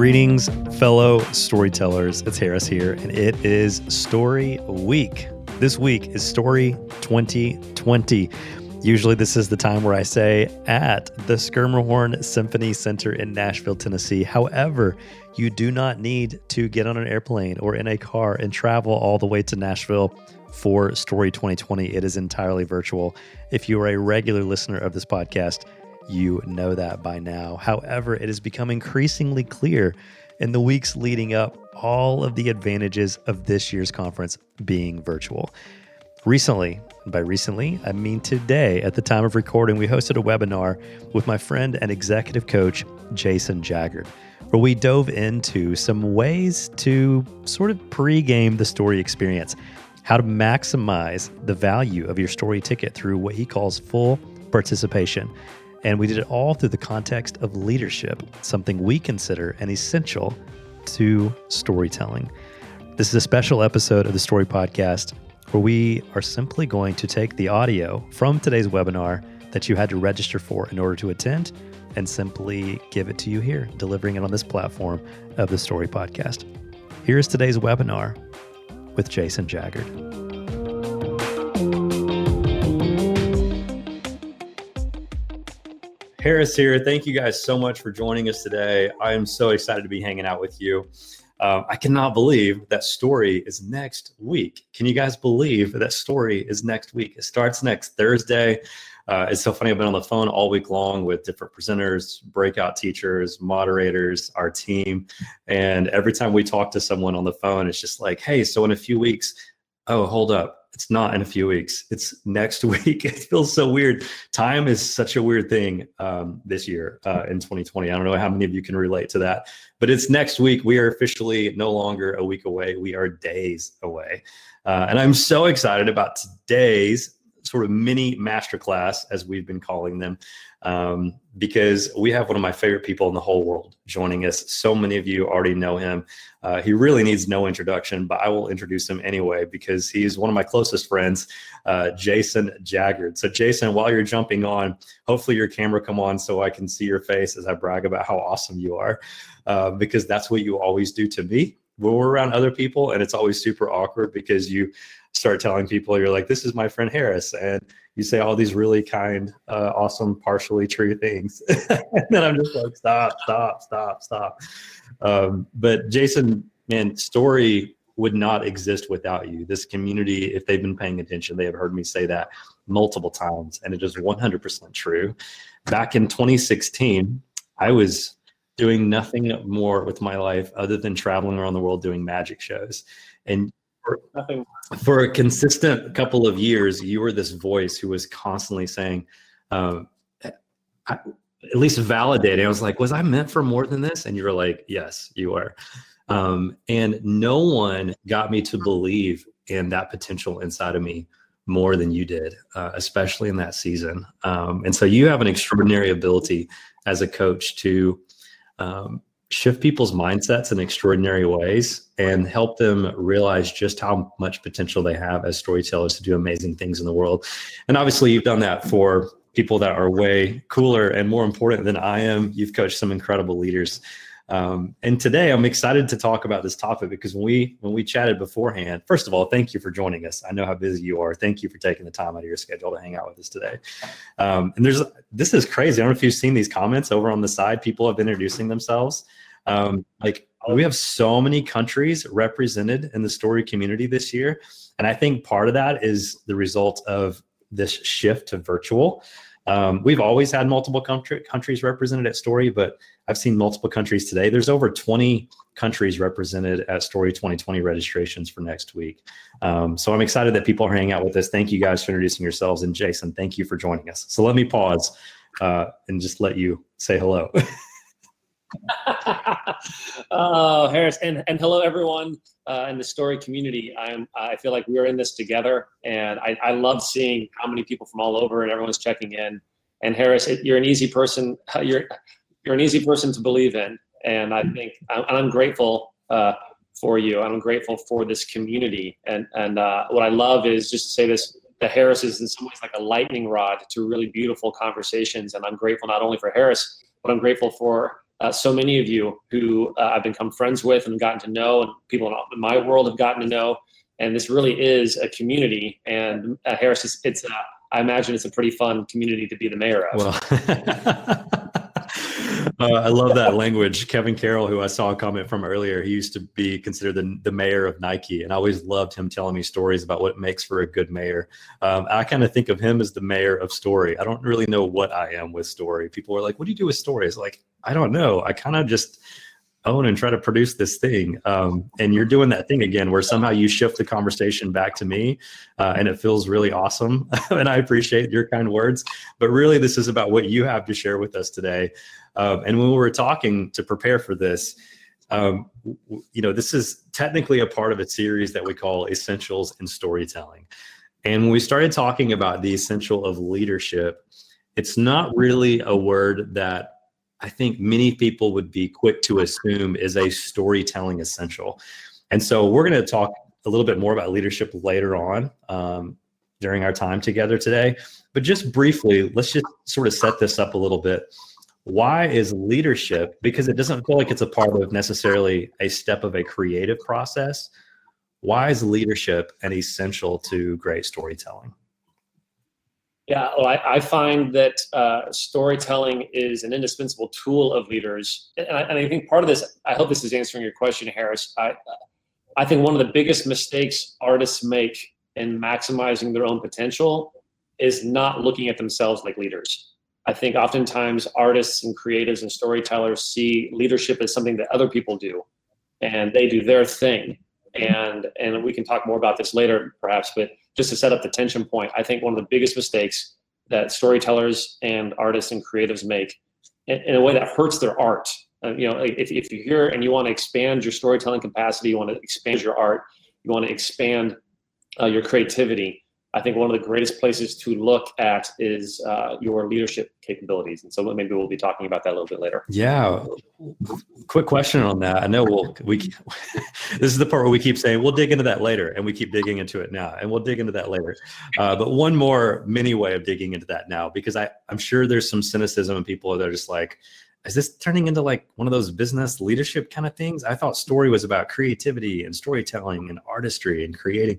Greetings, fellow storytellers. It's Harris here, and it is Story Week. This week is Story 2020. Usually, this is the time where I say at the Schermerhorn Symphony Center in Nashville, Tennessee. However, you do not need to get on an airplane or in a car and travel all the way to Nashville for Story 2020. It is entirely virtual. If you are a regular listener of this podcast, you know that by now. However, it has become increasingly clear in the weeks leading up all of the advantages of this year's conference being virtual. Recently, by recently, I mean today, at the time of recording, we hosted a webinar with my friend and executive coach, Jason Jaggard, where we dove into some ways to sort of pre-game the story experience, how to maximize the value of your story ticket through what he calls full participation. And we did it all through the context of leadership, something we consider an essential to storytelling. This is a special episode of the Story Podcast where we are simply going to take the audio from today's webinar that you had to register for in order to attend and simply give it to you here, delivering it on this platform of the Story Podcast. Here's today's webinar with Jason Jaggard. Harris here. Thank you guys so much for joining us today. I am so excited to be hanging out with you. Um, I cannot believe that story is next week. Can you guys believe that story is next week? It starts next Thursday. Uh, it's so funny. I've been on the phone all week long with different presenters, breakout teachers, moderators, our team. And every time we talk to someone on the phone, it's just like, hey, so in a few weeks, oh, hold up it's not in a few weeks. It's next week. It feels so weird. Time is such a weird thing um, this year uh, in 2020. I don't know how many of you can relate to that, but it's next week. We are officially no longer a week away. We are days away. Uh, and I'm so excited about today's sort of mini masterclass, as we've been calling them, um, because we have one of my favorite people in the whole world joining us. So many of you already know him. Uh, he really needs no introduction, but I will introduce him anyway because he's one of my closest friends, uh, Jason Jaggard. So, Jason, while you're jumping on, hopefully your camera come on so I can see your face as I brag about how awesome you are, uh, because that's what you always do to me when we're around other people, and it's always super awkward because you start telling people you're like, "This is my friend Harris," and you say all these really kind, uh, awesome, partially true things. and then I'm just like, stop, stop, stop, stop. Um, but Jason, man, story would not exist without you. This community, if they've been paying attention, they have heard me say that multiple times, and it is 100% true. Back in 2016, I was doing nothing more with my life other than traveling around the world doing magic shows. And for, for a consistent couple of years, you were this voice who was constantly saying, um, I, at least validating. I was like, was I meant for more than this? And you were like, yes, you are. Um, and no one got me to believe in that potential inside of me more than you did, uh, especially in that season. Um, and so you have an extraordinary ability as a coach to um, shift people's mindsets in extraordinary ways and help them realize just how much potential they have as storytellers to do amazing things in the world. And obviously, you've done that for people that are way cooler and more important than I am. You've coached some incredible leaders. Um, and today I'm excited to talk about this topic because when we when we chatted beforehand, first of all, thank you for joining us. I know how busy you are. Thank you for taking the time out of your schedule to hang out with us today. Um, and there's this is crazy. I don't know if you've seen these comments over on the side. People have been introducing themselves. Um, like we have so many countries represented in the story community this year, and I think part of that is the result of this shift to virtual. Um, we've always had multiple country, countries represented at Story, but I've seen multiple countries today. There's over 20 countries represented at Story 2020 registrations for next week. Um, so I'm excited that people are hanging out with us. Thank you guys for introducing yourselves. And Jason, thank you for joining us. So let me pause uh, and just let you say hello. oh, Harris, and and hello everyone uh, in the story community. I'm I feel like we're in this together, and I, I love seeing how many people from all over and everyone's checking in. And Harris, it, you're an easy person. You're you're an easy person to believe in, and I think and I'm grateful uh, for you. I'm grateful for this community, and and uh, what I love is just to say this. The Harris is in some ways like a lightning rod to really beautiful conversations, and I'm grateful not only for Harris, but I'm grateful for uh, so many of you who uh, I've become friends with and gotten to know, and people in my world have gotten to know. And this really is a community. And uh, Harris, is, it's, uh, I imagine it's a pretty fun community to be the mayor of. Well, Uh, I love that language. Kevin Carroll, who I saw a comment from earlier, he used to be considered the, the mayor of Nike. And I always loved him telling me stories about what makes for a good mayor. Um, I kind of think of him as the mayor of story. I don't really know what I am with story. People are like, what do you do with stories? Like, I don't know. I kind of just own and try to produce this thing. Um, and you're doing that thing again where somehow you shift the conversation back to me uh, and it feels really awesome. and I appreciate your kind words. But really, this is about what you have to share with us today. Um, and when we were talking to prepare for this, um, you know, this is technically a part of a series that we call Essentials in Storytelling. And when we started talking about the essential of leadership, it's not really a word that I think many people would be quick to assume is a storytelling essential. And so we're going to talk a little bit more about leadership later on um, during our time together today. But just briefly, let's just sort of set this up a little bit. Why is leadership? Because it doesn't feel like it's a part of necessarily a step of a creative process. Why is leadership an essential to great storytelling? Yeah, well, I, I find that uh, storytelling is an indispensable tool of leaders, and I, and I, think part of this. I hope this is answering your question, Harris. I, I think one of the biggest mistakes artists make in maximizing their own potential is not looking at themselves like leaders. I think oftentimes artists and creatives and storytellers see leadership as something that other people do, and they do their thing. And and we can talk more about this later, perhaps. But just to set up the tension point, I think one of the biggest mistakes that storytellers and artists and creatives make in, a way that hurts their art. Uh, you know, if, if you're here and you want to expand your storytelling capacity, you want to expand your art, you want to expand uh, your creativity, I think one of the greatest places to look at is uh, your leadership capabilities, and so maybe we'll be talking about that a little bit later. Yeah, quick question on that. I know we'll we this is the part where we keep saying we'll dig into that later, and we keep digging into it now, and we'll dig into that later. Uh, but one more mini way of digging into that now, because I I'm sure there's some cynicism and people that are just like, is this turning into like one of those business leadership kind of things? I thought story was about creativity and storytelling and artistry and creating.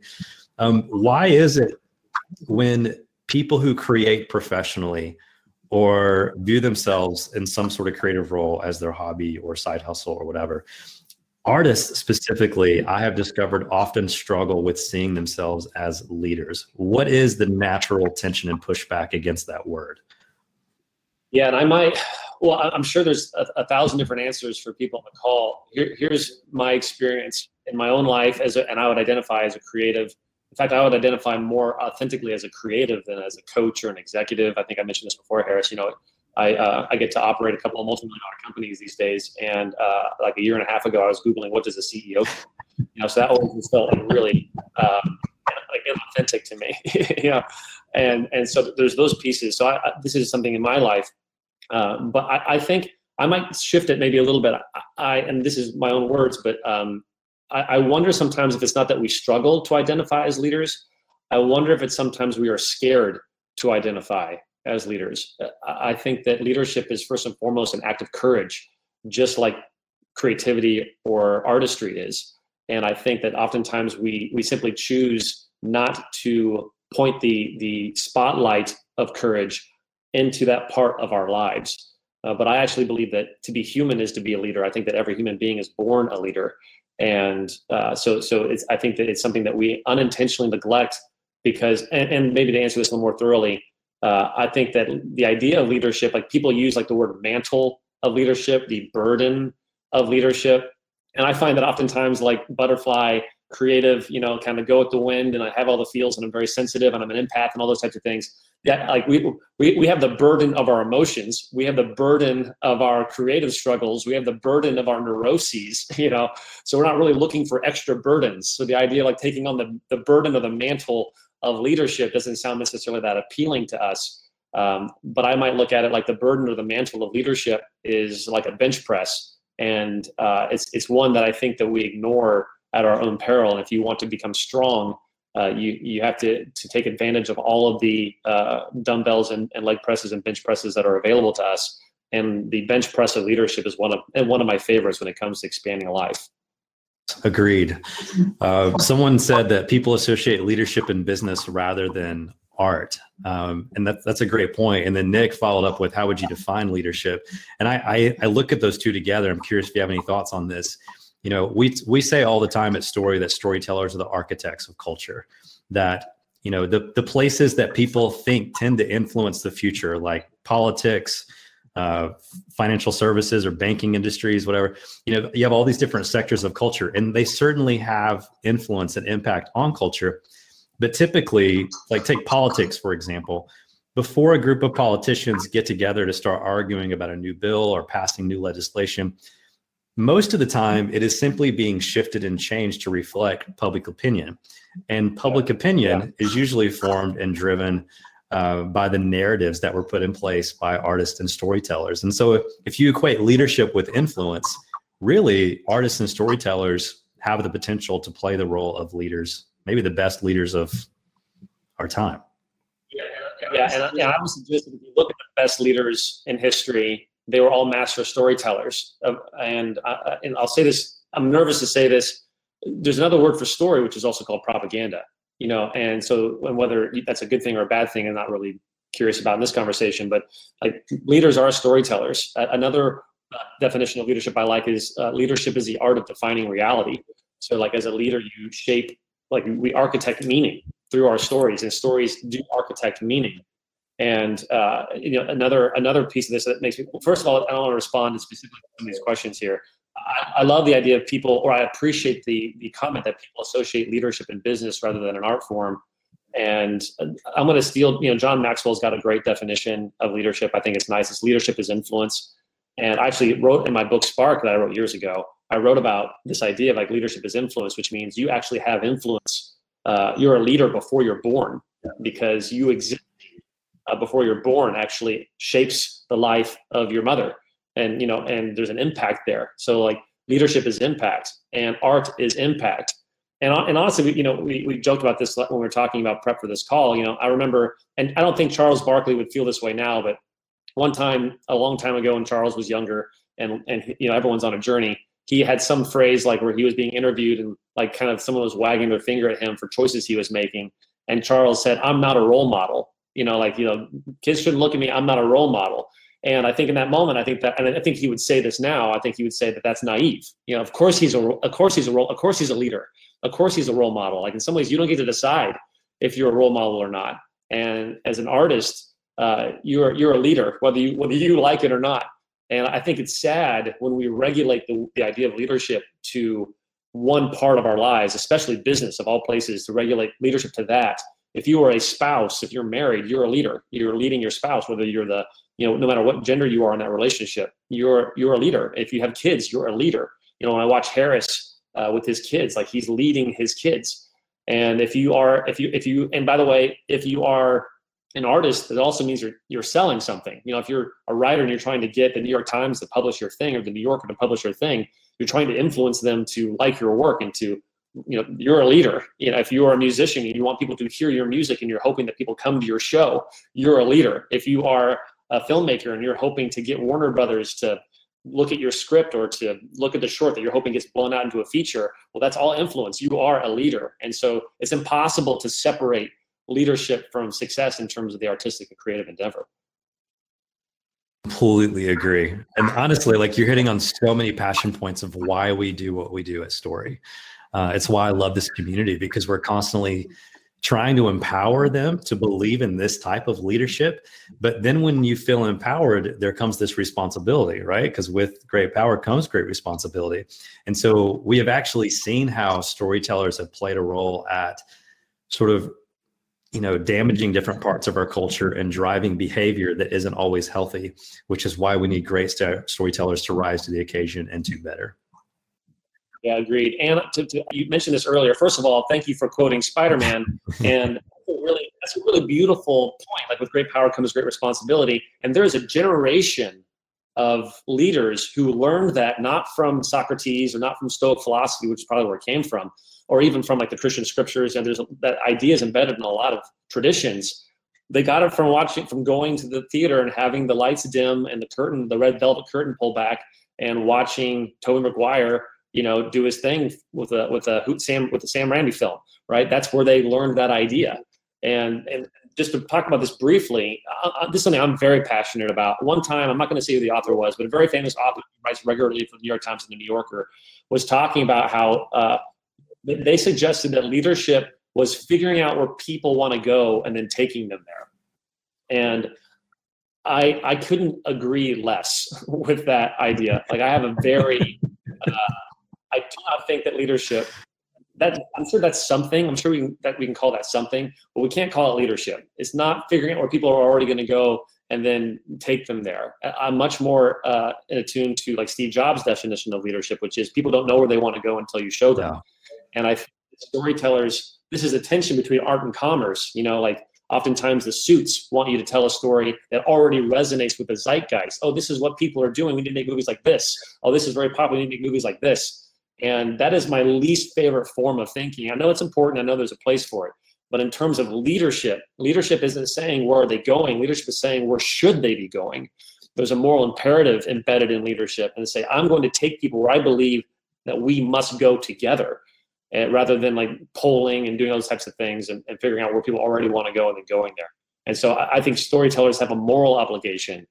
Um, why is it when people who create professionally or view themselves in some sort of creative role as their hobby or side hustle or whatever, artists specifically, I have discovered often struggle with seeing themselves as leaders. What is the natural tension and pushback against that word? Yeah, and I might, well, I'm sure there's a, a thousand different answers for people on the call. Here, here's my experience in my own life as a, and I would identify as a creative in fact, I would identify more authentically as a creative than as a coach or an executive. I think I mentioned this before, Harris. You know, I uh, I get to operate a couple of multi-million dollar companies these days, and uh, like a year and a half ago, I was googling what does a CEO, do? you know, so that always felt really um, like inauthentic to me, you know, and and so there's those pieces. So I, I, this is something in my life, um, but I, I, think I might shift it maybe a little bit. I and this is my own words, but um, I, I wonder sometimes if it's not that we struggle to identify as leaders. I wonder if it's sometimes we are scared to identify as leaders. I think that leadership is first and foremost an act of courage, just like creativity or artistry is. And I think that oftentimes we we simply choose not to point the the spotlight of courage into that part of our lives. Uh, but I actually believe that to be human is to be a leader. I think that every human being is born a leader, and uh, so so it's I think that it's something that we unintentionally neglect because and, and maybe to answer this a little more thoroughly, uh, I think that the idea of leadership, like people use like the word mantle of leadership, the burden of leadership, and I find that oftentimes like butterfly creative, you know, kind of go with the wind, and I have all the feels, and I'm very sensitive, and I'm an empath, and all those types of things that like we, we we have the burden of our emotions. We have the burden of our creative struggles. We have the burden of our neuroses you know? So we're not really looking for extra burdens. So the idea like taking on the, the burden of the mantle of leadership doesn't sound necessarily that appealing to us. Um, but i might look at it like the burden of the mantle of leadership is like a bench press. And uh, it's, it's one that i think that we ignore at our own peril. And if you want to become strong uh, you you have to to take advantage of all of the uh, dumbbells and, and leg presses and bench presses that are available to us. and the bench press of leadership is one of and one of my favorites when it comes to expanding life. Agreed. Uh, someone said that people associate leadership in business rather than art, um, and that, that's a great point. And then Nick followed up with, "How would you define leadership?" And I, I, I look at those two together. I'm curious if you have any thoughts on this. You know, we we say all the time at Story that storytellers are the architects of culture. That you know the the places that people think tend to influence the future, like politics, uh, financial services or banking industries, whatever. You know, you have all these different sectors of culture, and they certainly have influence and impact on culture. But typically, like take politics for example, before a group of politicians get together to start arguing about a new bill or passing new legislation, most of the time it is simply being shifted and changed to reflect public opinion. And public opinion yeah. is usually formed and driven uh, by the narratives that were put in place by artists and storytellers. And so, if, if you equate leadership with influence, really artists and storytellers have the potential to play the role of leaders, maybe the best leaders of our time. Yeah, yeah, and, and I would suggest if you look at the best leaders in history, they were all master storytellers. Um, and I, and I'll say this: I'm nervous to say this. There's another word for story, which is also called propaganda you know, and so and whether that's a good thing or a bad thing, I'm not really curious about in this conversation. But like leaders are storytellers. Uh, another uh, definition of leadership I like is uh, leadership is the art of defining reality. So like as a leader, you shape like we architect meaning through our stories, and stories do architect meaning. And uh, you know, another another piece of this that makes me well, first of all, I don't want to respond to specifically some of these questions here. I, I, love the idea of people, or I appreciate the the comment that people associate leadership in business rather than an art form. And I'm going to steal, you know, John Maxwell's got a great definition of leadership. I think it's nice. It's leadership is influence. And I actually wrote in my book Spark that I wrote years ago, I wrote about this idea of like leadership is influence, which means you actually have influence. Uh, you're a leader before you're born because you exist uh, before you're born actually shapes the life of your mother. And you know and there's an impact there. So like leadership is impact and art is impact. And, and honestly you know we, we joked about this when we were talking about prep for this call. You know i remember and i don't think charles barkley would feel this way now but one time a long time ago when charles was younger and and you know everyone's on a journey he had some phrase like where he was being interviewed and like kind of someone was wagging their finger at him for choices he was making. And charles said i'm not a role model you know like you know kids shouldn't look at me i'm not a role model and I think in that moment, I think that, and I think he would say this now. I think he would say that that's naive. You know, of course he's a, of course he's a role, of course he's a leader, of course he's a role model. Like in some ways, you don't get to decide if you're a role model or not. And as an artist, uh, you're you're a leader, whether you whether you like it or not. And I think it's sad when we regulate the, the idea of leadership to one part of our lives, especially business of all places, to regulate leadership to that. If you are a spouse, if you're married, you're a leader. You're leading your spouse, whether you're the you know no matter what gender you are in that relationship you're you're a leader. If you have kids you're a leader. You know when i watch harris uh, with his kids like he's leading his kids. And if you are if you if you and by the way if you are an artist it also means you're you're selling something. You know if you're a writer and you're trying to get the new york times to publish your thing or the new yorker to publish your thing you're trying to influence them to like your work and to you know you're a leader you know if you are a musician and you want people to hear your music and you're hoping that people come to your show you're a leader if you are a filmmaker and you're hoping to get Warner Brothers to look at your script or to look at the short that you're hoping gets blown out into a feature, well, that's all influence. You are a leader. And so it's impossible to separate leadership from success in terms of the artistic and creative endeavor. Completely agree. And honestly, like you're hitting on so many passion points of why we do what we do at Story. Uh, it's why I love this community because we're constantly trying to empower them to believe in this type of leadership. But then when you feel empowered, there comes this responsibility, right? Because with great power comes great responsibility. And so we have actually seen how storytellers have played a role at sort of you know damaging different parts of our culture and driving behavior that isn't always healthy which is why we need great st- storytellers to rise to the occasion and do better yeah, agreed. And to, to, you mentioned this earlier. First of all, thank you for quoting Spider-Man. and really, that's a really beautiful point. Like with great power comes great responsibility. And there is a generation of leaders who learned that not from Socrates or not from Stoic philosophy, which is probably where it came from, or even from like the Christian scriptures. And there's that idea is embedded in a lot of traditions. they got it from watching from going to the theater and having the lights dim and the curtain the red velvet curtain pull back and watching Tobey Maguire you know do his thing with a with a Sam with the Sam Raimi film right? That's where they learned that idea. And and just to talk about this briefly uh, uh this is something I'm very passionate about. One time I'm not going to say who the author was but a very famous author who writes regularly for the New York Times and the New Yorker was talking about how uh, they suggested that leadership was figuring out where people want to go and then taking them there. And I I couldn't agree less with that idea. Like I have a very uh, I do not think that leadership that I'm sure that's something. I'm sure we can, that we can call that something, but we can't call it leadership. It's not figuring out where people are already going to go and then take them there. I'm much more uh, attuned to like Steve Jobs' definition of leadership, which is people don't know where they want to go until you show them. Yeah. And I storytellers, this is a tension between art and commerce. You know, like oftentimes the suits want you to tell a story that already resonates with the zeitgeist. Oh, this is what people are doing. We need to make movies like this. Oh, this is very popular. We need to make movies like this. And that is my least favorite form of thinking. I know it's important. I know there's a place for it. But in terms of leadership, leadership isn't saying where are they going. Leadership is saying where should they be going. There's a moral imperative embedded in leadership and say, I'm going to take people where I believe that we must go together and rather than like polling and doing those types of things and, and figuring out where people already want to go and then going there. And so I, I think storytellers have a moral obligation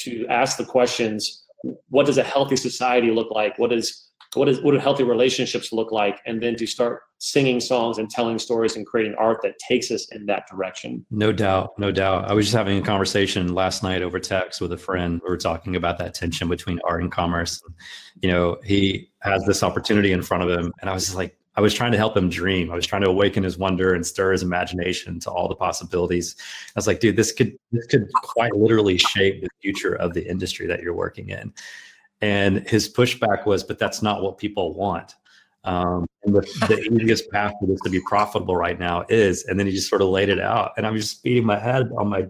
to ask the questions: What does a healthy society look like? What is what is what do healthy relationships look like? And then to start singing songs and telling stories and creating art that takes us in that direction. No doubt, no doubt. I was just having a conversation last night over text with a friend. We were talking about that tension between art and commerce. You know, he has this opportunity in front of him, and I was like, I was trying to help him dream. I was trying to awaken his wonder and stir his imagination to all the possibilities. I was like, dude, this could this could quite literally shape the future of the industry that you're working in. And his pushback was, but that's not what people want. Um, and the, the easiest path for this to be profitable right now is, and then he just sort of laid it out. And I'm just beating my head on my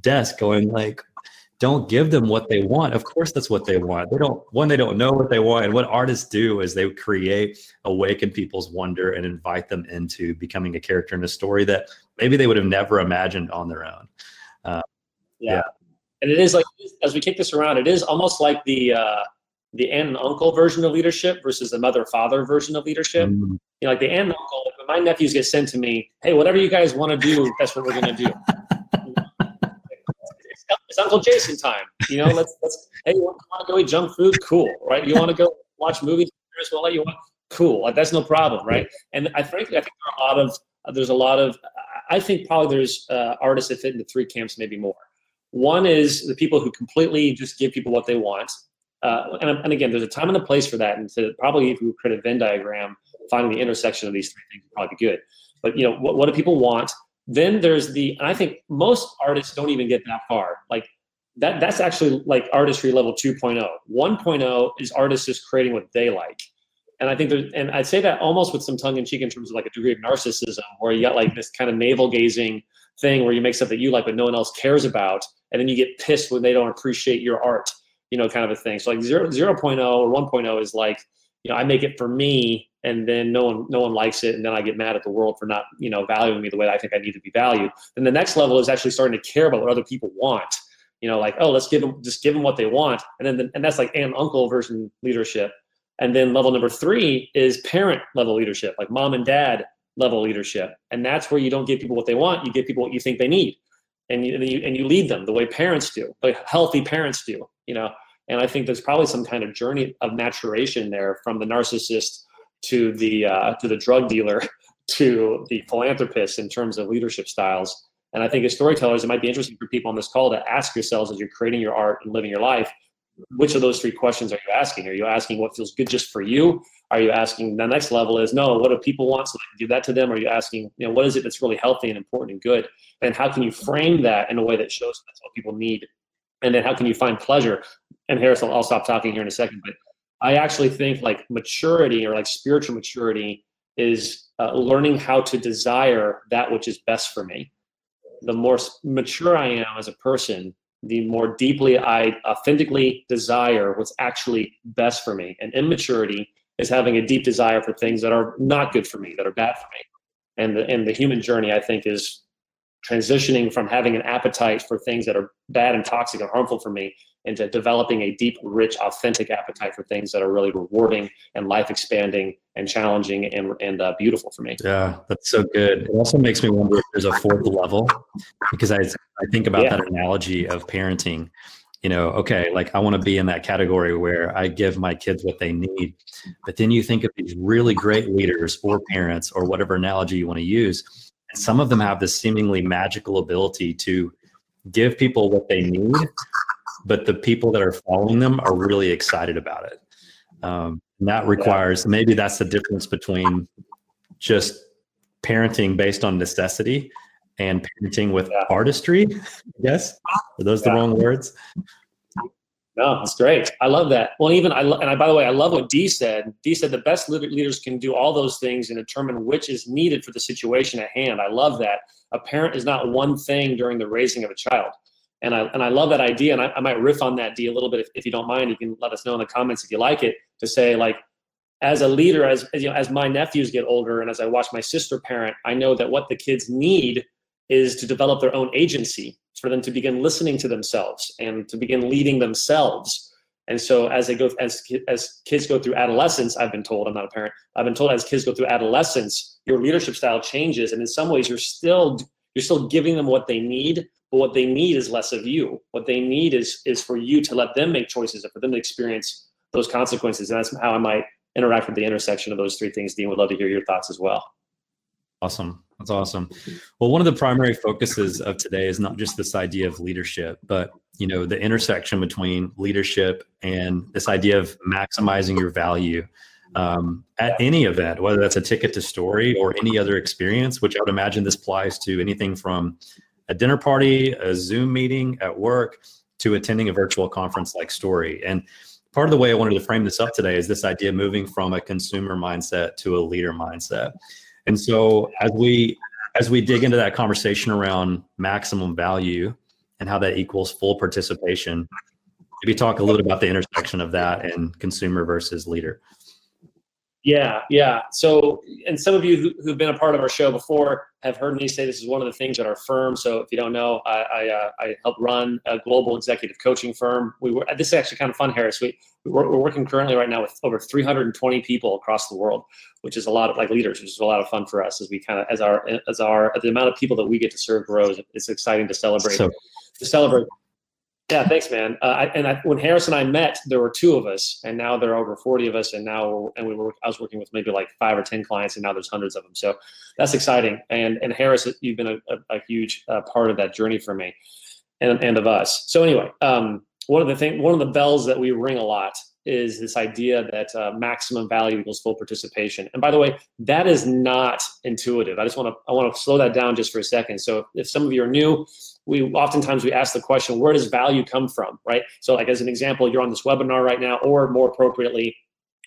desk, going like, don't give them what they want. Of course, that's what they want. They don't, one, they don't know what they want. And what artists do is they create, awaken people's wonder and invite them into becoming a character in a story that maybe they would have never imagined on their own. Uh, yeah. yeah. And it is like, as we kick this around, it is almost like the, uh, the aunt and uncle version of leadership versus the mother father version of leadership. Mm-hmm. You know, like the aunt and uncle, when my nephews get sent to me, hey, whatever you guys want to do, that's what we're going to do. it's Uncle Jason time. You know, let's let's hey, you want, to go eat junk food? Cool, right? You want to go watch movies? We'll let you want. Cool, like, that's no problem, right? And I frankly, I think there are a lot of there's a lot of I think probably there's uh, artists that fit into three camps, maybe more. One is the people who completely just give people what they want. Uh, and, and, again, there's a time and a place for that. And to probably, if we create a Venn diagram, finding the intersection of these three things would probably be good. But you know, what, what do people want? Then there's the, and I think most artists don't even get that far. Like that, that's actually like artistry level 2.0. 1.0 is artists just creating what they like. And I think there's, and I'd say that almost with some tongue in cheek in terms of like a degree of narcissism, where you got like this kind of navel gazing thing where you make stuff that you like, but no one else cares about. And then you get pissed when they don't appreciate your art, you know, kind of a thing. So like 0, 0.0 or 1.0 is like, you know, I make it for me and then no one no one likes it and then i get mad at the world for not you know valuing me the way i think i need to be valued. And the next level is actually starting to care about what other people want. You know like oh let's give them just give them what they want. And then the, and that's like aunt uncle version leadership. And then level number three is parent level leadership like mom and dad level leadership. And that's where you don't give people what they want you give people what you think they need. And you, and you, and you lead them the way parents do like healthy parents do you know? And i think there's probably some kind of journey of maturation there from the narcissist to the uh, to the drug dealer to the philanthropist in terms of leadership styles. And I think as storytellers, it might be interesting for people on this call to ask yourselves as you're creating your art and living your life, which of those three questions are you asking? Are you asking what feels good just for you? Are you asking the next level is no, what do people want so I can do that to them? Are you asking, you know, what is it that's really healthy and important and good? And how can you frame that in a way that shows that's what people need? And then how can you find pleasure? And Harris, I'll, I'll stop talking here in a second, but I actually think like maturity or like spiritual maturity is uh, learning how to desire that which is best for me. The more mature I am as a person, the more deeply I authentically desire what's actually best for me. And immaturity is having a deep desire for things that are not good for me, that are bad for me. And the and the human journey, I think, is transitioning from having an appetite for things that are bad and toxic and harmful for me into developing a deep, rich, authentic appetite for things that are really rewarding and life expanding and challenging and, and uh, beautiful for me. Yeah, that's so good. It also makes me wonder if there's a fourth level because I, I think about yeah. that analogy of parenting. You know, okay, like I want to be in that category where I give my kids what they need. But then you think of these really great leaders or parents or whatever analogy you want to use. And some of them have this seemingly magical ability to give people what they need but the people that are following them are really excited about it. Um, and that requires maybe that's the difference between just parenting based on necessity and parenting with yeah. artistry. Yes, are those yeah. the wrong words? No, it's great. I love that. Well, even I and I, by the way, I love what Dee said. Dee said the best leaders can do all those things and determine which is needed for the situation at hand. I love that. A parent is not one thing during the raising of a child. And I, and I love that idea. And I, I might riff on that Dee a little bit if, if you don't mind. You can let us know in the comments if you like it to say, like, as a leader, as, as, you know, as my nephews get older and as I watch my sister parent, I know that what the kids need is to develop their own agency, for them to begin listening to themselves and to begin leading themselves. And so as they go as as kids go through adolescence, I've been told, I'm not a parent, I've been told as kids go through adolescence, your leadership style changes. And in some ways you're still you're still giving them what they need, but what they need is less of you. What they need is is for you to let them make choices and for them to experience those consequences. And that's how I might interact with the intersection of those three things. Dean would love to hear your thoughts as well. Awesome. That's awesome. Well, one of the primary focuses of today is not just this idea of leadership, but you know, the intersection between leadership and this idea of maximizing your value um, at any event, whether that's a ticket to story or any other experience, which I would imagine this applies to anything from a dinner party, a Zoom meeting at work, to attending a virtual conference like Story. And part of the way I wanted to frame this up today is this idea moving from a consumer mindset to a leader mindset. And so as we as we dig into that conversation around maximum value and how that equals full participation, maybe talk a little about the intersection of that and consumer versus leader. Yeah, yeah. So, and some of you who, who've been a part of our show before have heard me say this is one of the things at our firm. So, if you don't know, I I, uh, I help run a global executive coaching firm. We were this is actually kind of fun, Harris. We we're, we're working currently right now with over 320 people across the world, which is a lot of like leaders, which is a lot of fun for us as we kind of as our as our the amount of people that we get to serve grows. It's exciting to celebrate. So, to celebrate yeah, thanks, man. Uh, I, and I, when Harris and I met, there were two of us, and now there are over forty of us. And now, and we were, I was working with maybe like five or ten clients, and now there's hundreds of them. So that's exciting. And and Harris, you've been a, a, a huge uh, part of that journey for me, and and of us. So anyway, um, one of the thing, one of the bells that we ring a lot is this idea that uh, maximum value equals full participation. And by the way, that is not intuitive. I just want to I want to slow that down just for a second. So if some of you are new, we oftentimes we ask the question, where does value come from, right? So like as an example, you're on this webinar right now, or more appropriately,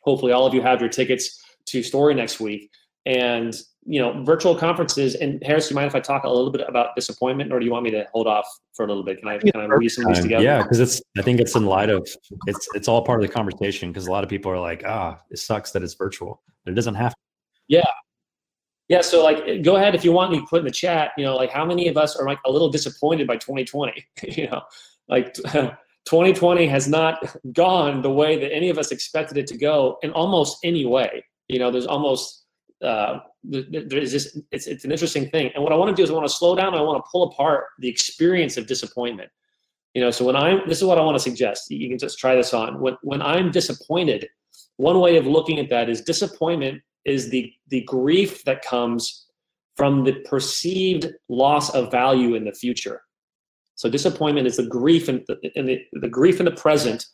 hopefully all of you have your tickets to Story next week. And you know, virtual conferences. And Harris, do you mind if I talk a little bit about disappointment, or do you want me to hold off for a little bit? Can I can I weave some of these together? Yeah, because it's I think it's in light of it's it's all part of the conversation because a lot of people are like, ah, it sucks that it's virtual, but it doesn't have. To. Yeah, yeah. So like, go ahead if you want me to put in the chat. You know, like how many of us are like a little disappointed by 2020? you know, like. 2020 has not gone the way that any of us expected it to go in almost any way. You know, there's almost uh, there's this it's, it's an interesting thing and what i want to do is i want to slow down i want to pull apart the experience of disappointment you know so when i'm this is what i want to suggest you can just try this on when, when i'm disappointed one way of looking at that is disappointment is the the grief that comes from the perceived loss of value in the future so disappointment is the grief in the, the, the grief in the present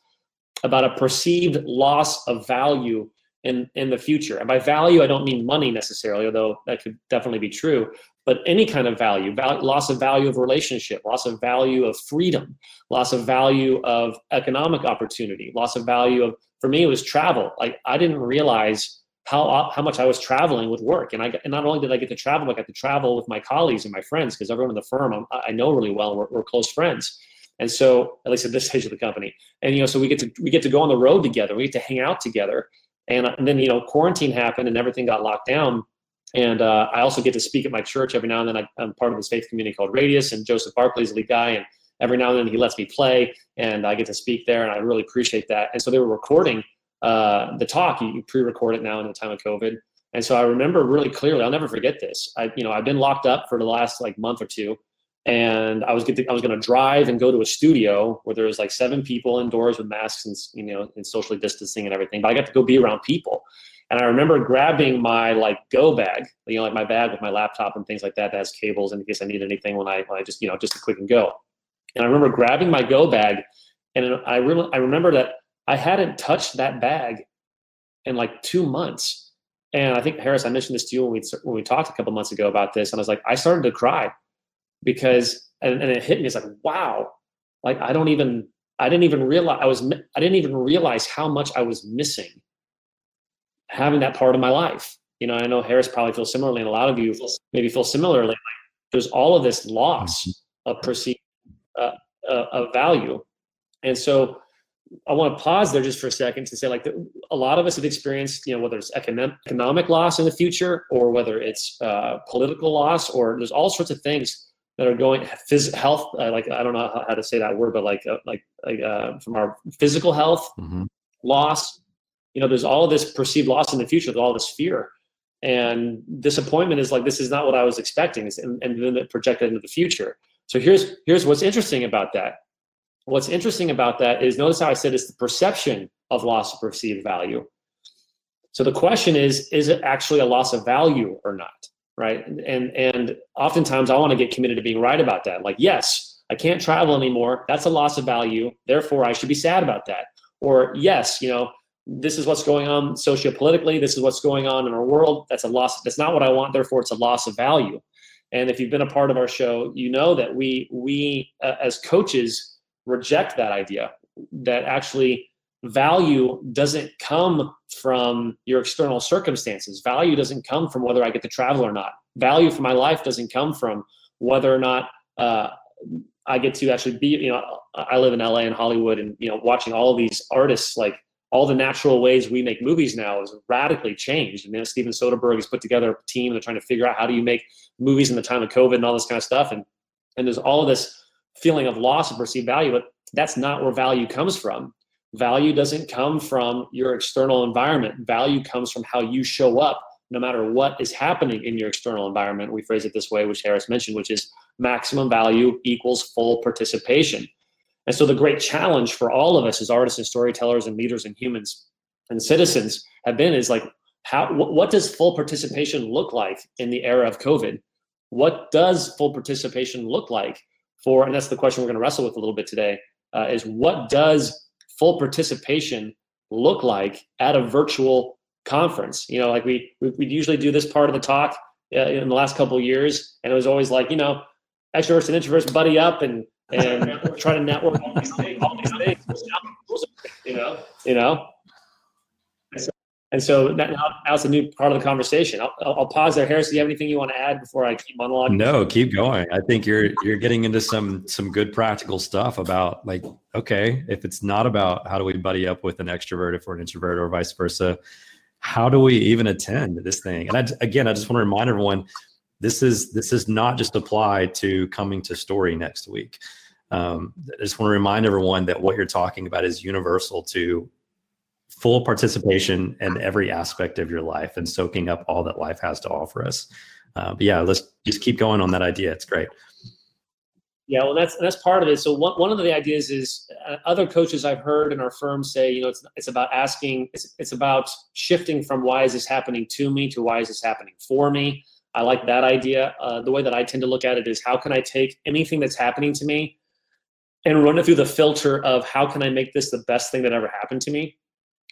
about a perceived loss of value in in the future. And by value, I don't mean money necessarily, although that could definitely be true. But any kind of value, val- loss of value of relationship, loss of value of freedom, loss of value of economic opportunity, loss of value of for me it was travel. Like I didn't realize how uh, how much I was traveling with work, and I and not only did I get to travel, I got to travel with my colleagues and my friends because everyone in the firm um, I'm, i know really well. We're, we're close friends. And so, at least at this stage of the company, and you know, so we get to we get to go on the road together. We get to hang out together, and, uh, and then, you know, quarantine happened and everything got locked down. And uh, I also get to speak at my church every now and then. I, am part of this faith community called Radius, and Joseph Barkley is the lead guy. And every now and then he lets me play, and I get to speak there, and I really appreciate that. And so they were recording uh, the talk. You, pre-record it now in the time of COVID. And so I remember really clearly. I'll never forget this. I, you know, I've been locked up for the last like month or two, and I was to, I was going to drive and go to a studio where there was like seven people indoors with masks and you know and socially distancing and everything. But I got to go be around people, and I remember grabbing my like go bag, you know, like my bag with my laptop and things like that that has cables in case I need anything when I when I just you know just a quick and go. And I remember grabbing my go bag, and I really I remember that I hadn't touched that bag in like two months. And I think Harris, I mentioned this to you when we when we talked a couple months ago about this, and I was like, I started to cry because and, and it hit me. It's like, wow, like I don't even I didn't even realize I was I didn't even realize how much I was missing having that part of my life. You know, I know Harris probably feels similarly, and a lot of you maybe feel similarly. Like there's all of this loss mm-hmm. of perceived uh, uh, of value, and so I want to pause there just for a second to say, like, the, a lot of us have experienced, you know, whether it's economic economic loss in the future, or whether it's uh, political loss, or there's all sorts of things that are going phys- health. Uh, like, I don't know how to say that word, but like, uh, like, like uh, from our physical health mm-hmm. loss, you know, there's all this perceived loss in the future, all this fear. And disappointment is like, this is not what I was expecting. And, and then it projected into the future. So here's here's what's interesting about that. What's interesting about that is notice how I said it's the perception of loss of perceived value. So the question is, is it actually a loss of value or not? Right. And and oftentimes I want to get committed to being right about that. Like, yes, I can't travel anymore. That's a loss of value. Therefore, I should be sad about that. Or yes, you know, this is what's going on sociopolitically. This is what's going on in our world. That's a loss. That's not what I want. Therefore, it's a loss of value. And if you've been a part of our show, you know that we we uh, as coaches reject that idea that actually value doesn't come from your external circumstances. Value doesn't come from whether I get to travel or not. Value for my life doesn't come from whether or not uh, I get to actually be. You know, I live in LA and Hollywood, and you know, watching all these artists like all the natural ways we make movies now is radically changed. And then Steven Soderbergh has put together a team they're trying to figure out how do you make movies in the time of COVID and all this kind of stuff. And and there's all of this feeling of loss of perceived value, but that's not where value comes from. Value doesn't come from your external environment. Value comes from how you show up no matter what is happening in your external environment. We phrase it this way, which Harris mentioned, which is maximum value equals full participation. And so the great challenge for all of us as artists and storytellers and leaders and humans and citizens have been is like how what does full participation look like in the era of COVID? What does full participation look like for? And that's the question we're going to wrestle with a little bit today. Uh, is what does full participation look like at a virtual conference? You know, like we we, we usually do this part of the talk uh, in the last couple years, and it was always like you know, extroverts and introverts buddy up and and try to network all these things, all these things you know, you know. And so that, now, now it's a new part of the conversation. I'll, I'll, pause there. Harris, do you have anything you want to add before I keep monologuing? No, keep going. I think you're you're getting into some some good practical stuff about like, okay, if it's not about how do we buddy up with an extrovert if we're an introvert or vice versa, how do we even attend this thing? And I, again, I just want to remind everyone, this is this is not just applied to coming to story next week. Um, I just want to remind everyone that what you're talking about is universal to full participation in every aspect of your life and soaking up all that life has to offer us. Uh, but yeah, let's just keep going on that idea. It's great. Yeah, well, that's that's part of it. So one, one of the ideas is uh, other coaches I've heard in our firm say, you know, it's it's about asking, it's it's about shifting from why is this happening to me to why is this happening for me. I like that idea. Uh, the way that I tend to look at it is how can I take anything that's happening to me and run it through the filter of how can I make this the best thing that ever happened to me?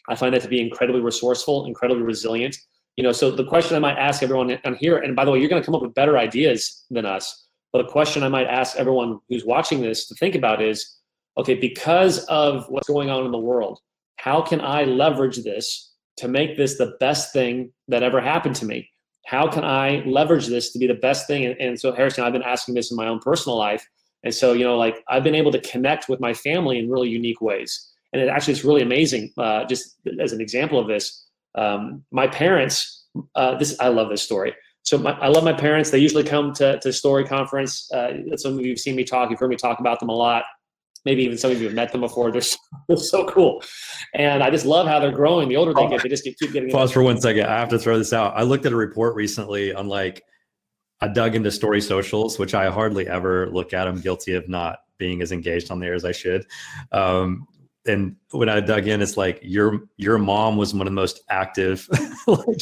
I find that to be incredibly resourceful, incredibly resilient. You know, so the question I might ask everyone on here, and by the way, you're going to come up with better ideas than us. But a question I might ask everyone who's watching this to think about is, okay, because of what's going on in the world, how can I leverage this to make this the best thing that ever happened to me? how can I leverage this to be the best thing? And, and so, Harrison, I've been asking this in my own personal life. And so, you know, like I've been able to connect with my family in really unique ways. And it actually is really amazing. Uh, just as an example of this, um, my parents, uh, this I love this story. so my, I love my parents. They usually come to, to story conference. Uh, some of you have seen me talk. You've heard me talk about them a lot. Maybe even some of you have met them before. They're so, they're so cool. And I just love how they're growing. The older they get, they just keep getting. Pause for one second. I have to throw this out. I looked at a report recently on like, I dug into story socials, which I hardly ever look at. I'm guilty of not being as engaged on there as I should. Um, and when I dug in, it's like your your mom was one of the most active, like,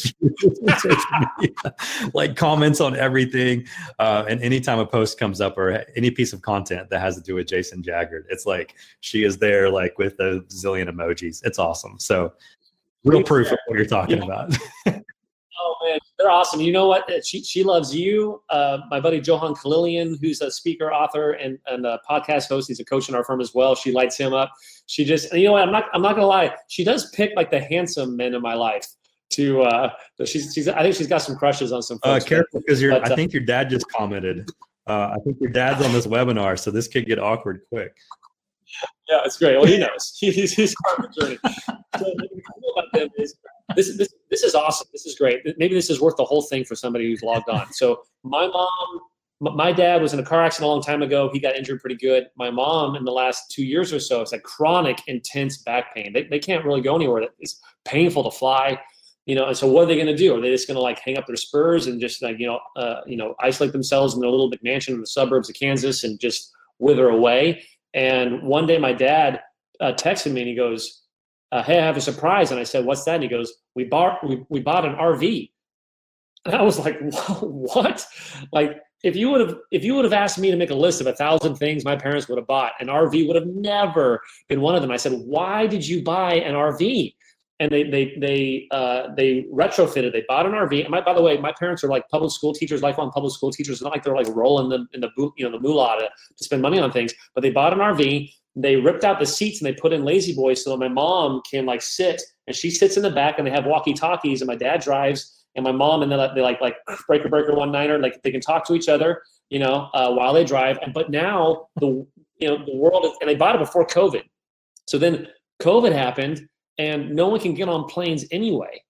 like comments on everything. Uh, and anytime a post comes up or any piece of content that has to do with Jason Jaggard, it's like she is there, like with a zillion emojis. It's awesome. So, real proof of what you're talking yeah. about. Oh man, they're awesome. You know what? She she loves you. Uh, my buddy Johan Kalilian, who's a speaker, author, and and a podcast host. He's a coach in our firm as well. She lights him up. She just, you know what? I'm not I'm not gonna lie. She does pick like the handsome men in my life. To uh, she's she's I think she's got some crushes on some. Uh, folks, uh, careful because you're. I think your dad just commented. Uh, I think your dad's on this webinar, so this could get awkward quick. Yeah, it's great. Well, he knows. he's he's part of the journey. So, about them is this, this, this is awesome. This is great. Maybe this is worth the whole thing for somebody who's logged on. So my mom, my dad was in a car accident a long time ago. He got injured pretty good. My mom, in the last two years or so, has had chronic, intense back pain. They, they can't really go anywhere. It's painful to fly, you know. And so, what are they going to do? Are they just going to like hang up their spurs and just like you know, uh, you know, isolate themselves in their little mansion in the suburbs of Kansas and just wither away? And one day, my dad uh, texted me and he goes, uh, hey, I have a surprise. And I said, what's that? And he goes, we bought, we, we bought an RV. And I was like, what? Like, if you would have, if you would have asked me to make a list of a thousand things my parents would have bought, an RV would have never been one of them. I said, why did you buy an RV? And they, they, they, uh, they retrofitted. They bought an RV. And my, by the way, my parents are like public school teachers, lifelong public school teachers. It's not like they're like rolling the, in the, you know, the moolah to, to spend money on things. But they bought an RV they ripped out the seats and they put in La-Z-Boys so that my mom can like sit. And she sits in the back and they have walkie talkies and my dad drives and my mom and they like like breaker breaker one niner like they can talk to each other you know uh, while they drive. And but now the you know the world is, and they bought it before covid. So then covid happened and no one can get on planes anyway.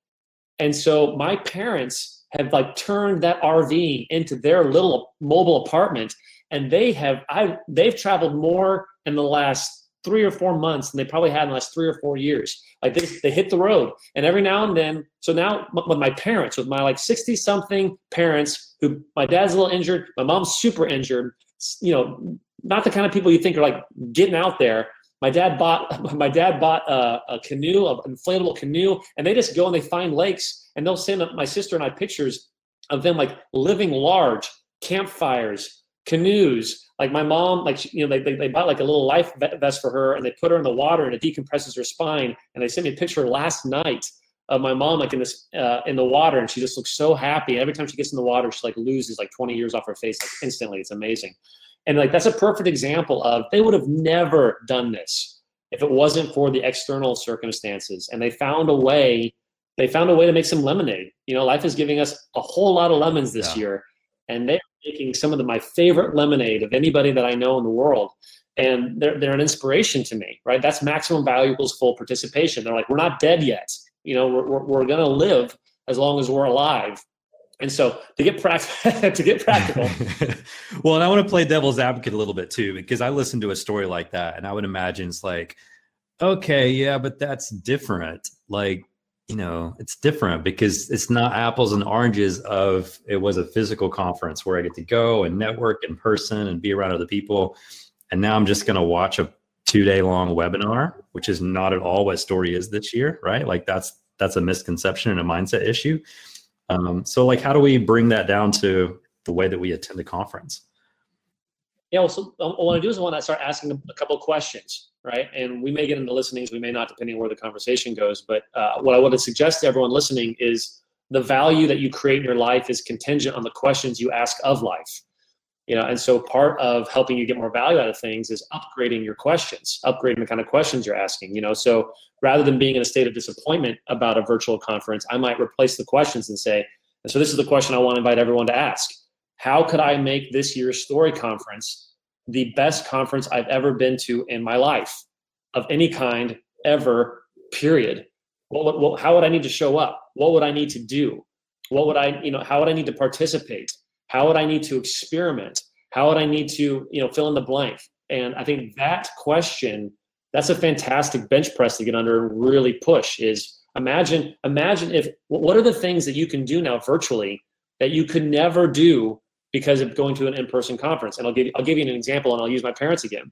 And so my parents have like turned that rv into their little mobile apartment and they have i they've traveled more in the last three or four months than they probably had in the last three or four years. Like they, they hit the road. And every now and then, so now with my parents, with my like 60 something parents who my dad's a little injured, my mom's super injured, you know, not the kind of people you think are like getting out there. My dad bought my dad bought a, a canoe, an inflatable canoe, and they just go and they find lakes and they'll send my sister and I pictures of them like living large, campfires, canoes, like my mom, like you know, they, they, they bought like a little life vest for her, and they put her in the water, and it decompresses her spine. And they sent me a picture last night of my mom like in this uh, in the water, and she just looks so happy. And every time she gets in the water, she like loses like 20 years off her face like instantly. It's amazing. And like that's a perfect example of they would have never done this if it wasn't for the external circumstances. And they found a way. They found a way to make some lemonade. You know, life is giving us a whole lot of lemons this yeah. year, and they making some of the, my favorite lemonade of anybody that I know in the world. And they're, they're an inspiration to me, right? That's maximum valuables full participation. They're like, we're not dead yet. You know, we're, we're, we're going to live as long as we're alive. And so to get practical, to get practical. well, and I want to play devil's advocate a little bit too, because I listened to a story like that and I would imagine it's like, okay, yeah, but that's different. Like you know it's different because it's not apples and oranges of it was a physical conference where i get to go and network in person and be around other people. And now i'm just going to watch a two day long webinar which is not at all what story is this year right? Like that's that's a misconception and a mindset issue. Um, so like how do we bring that down to the way that we attend a conference yeah, well, so um, what I want to do is I want to start asking a couple questions, right? And we may get into listenings, we may not, depending on where the conversation goes. But uh, what I want to suggest to everyone listening is the value that you create in your life is contingent on the questions you ask of life. You know, and so part of helping you get more value out of things is upgrading your questions, upgrading the kind of questions you're asking. You know, so rather than being in a state of disappointment about a virtual conference, I might replace the questions and say, and so this is the question I want to invite everyone to ask how could I make this year's story conference the best conference I've ever been to in my life of any kind ever, period? What, what, how would I need to show up? What would I need to do? What would I, you know, how would I need to participate? How would I need to experiment? How would I need to, you know, fill in the blank? And I think that question, that's a fantastic bench press to get under and really push is imagine, imagine if what are the things that you can do now virtually that you could never do because of going to an in-person conference. And I'll give you, I'll give you an example and I'll use my parents again.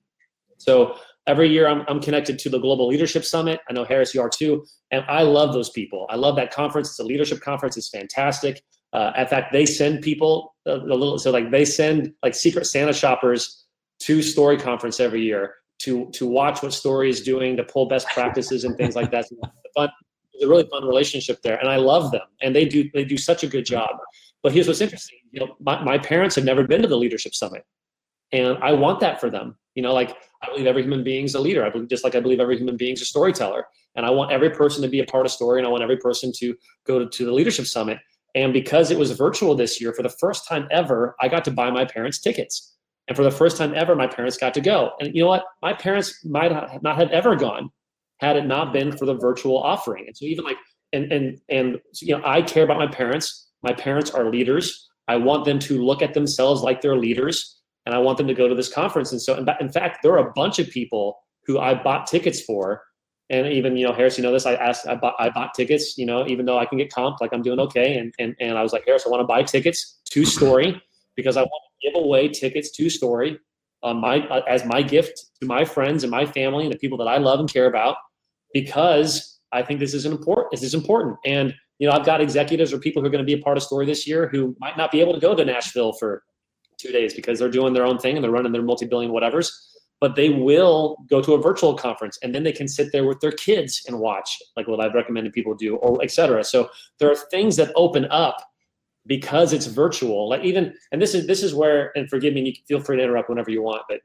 So every year I'm, I'm connected to the Global Leadership Summit. I know Harris, you are too. And I love those people. I love that conference. It's a leadership conference. It's fantastic. Uh, in fact, they send people a, a little, so like they send like secret Santa shoppers to story conference every year to, to watch what story is doing, to pull best practices and things like that. So fun, it's a really fun relationship there. And I love them. And they do, they do such a good job. But here's what's interesting. You know, my, my parents have never been to the leadership summit. And I want that for them. You know, like I believe every human being is a leader. I believe just like I believe every human being is a storyteller. And I want every person to be a part of story and I want every person to go to, to the leadership summit. And because it was virtual this year, for the first time ever, I got to buy my parents tickets. And for the first time ever, my parents got to go. And you know what? My parents might not have ever gone had it not been for the virtual offering. And so even like, and and and you know, I care about my parents. My parents are leaders. I want them to look at themselves like they're leaders, and I want them to go to this conference. And so, in fact, there are a bunch of people who I bought tickets for, and even you know, Harris, you know this. I asked, I bought, I bought tickets. You know, even though I can get comped, like I'm doing okay, and and and I was like, Harris, I want to buy tickets to Story because I want to give away tickets to Story, uh, my uh, as my gift to my friends and my family and the people that I love and care about, because I think this is important. This is important, and you know, I've got executives or people who are going to be a part of Story this year who might not be able to go to Nashville for two days because they're doing their own thing and they're running their multi-billion whatevers. But they will go to a virtual conference and then they can sit there with their kids and watch, like what I've recommended people do, or etc. So there are things that open up because it's virtual. Like even, and this is this is where, and forgive me, you can feel free to interrupt whenever you want, but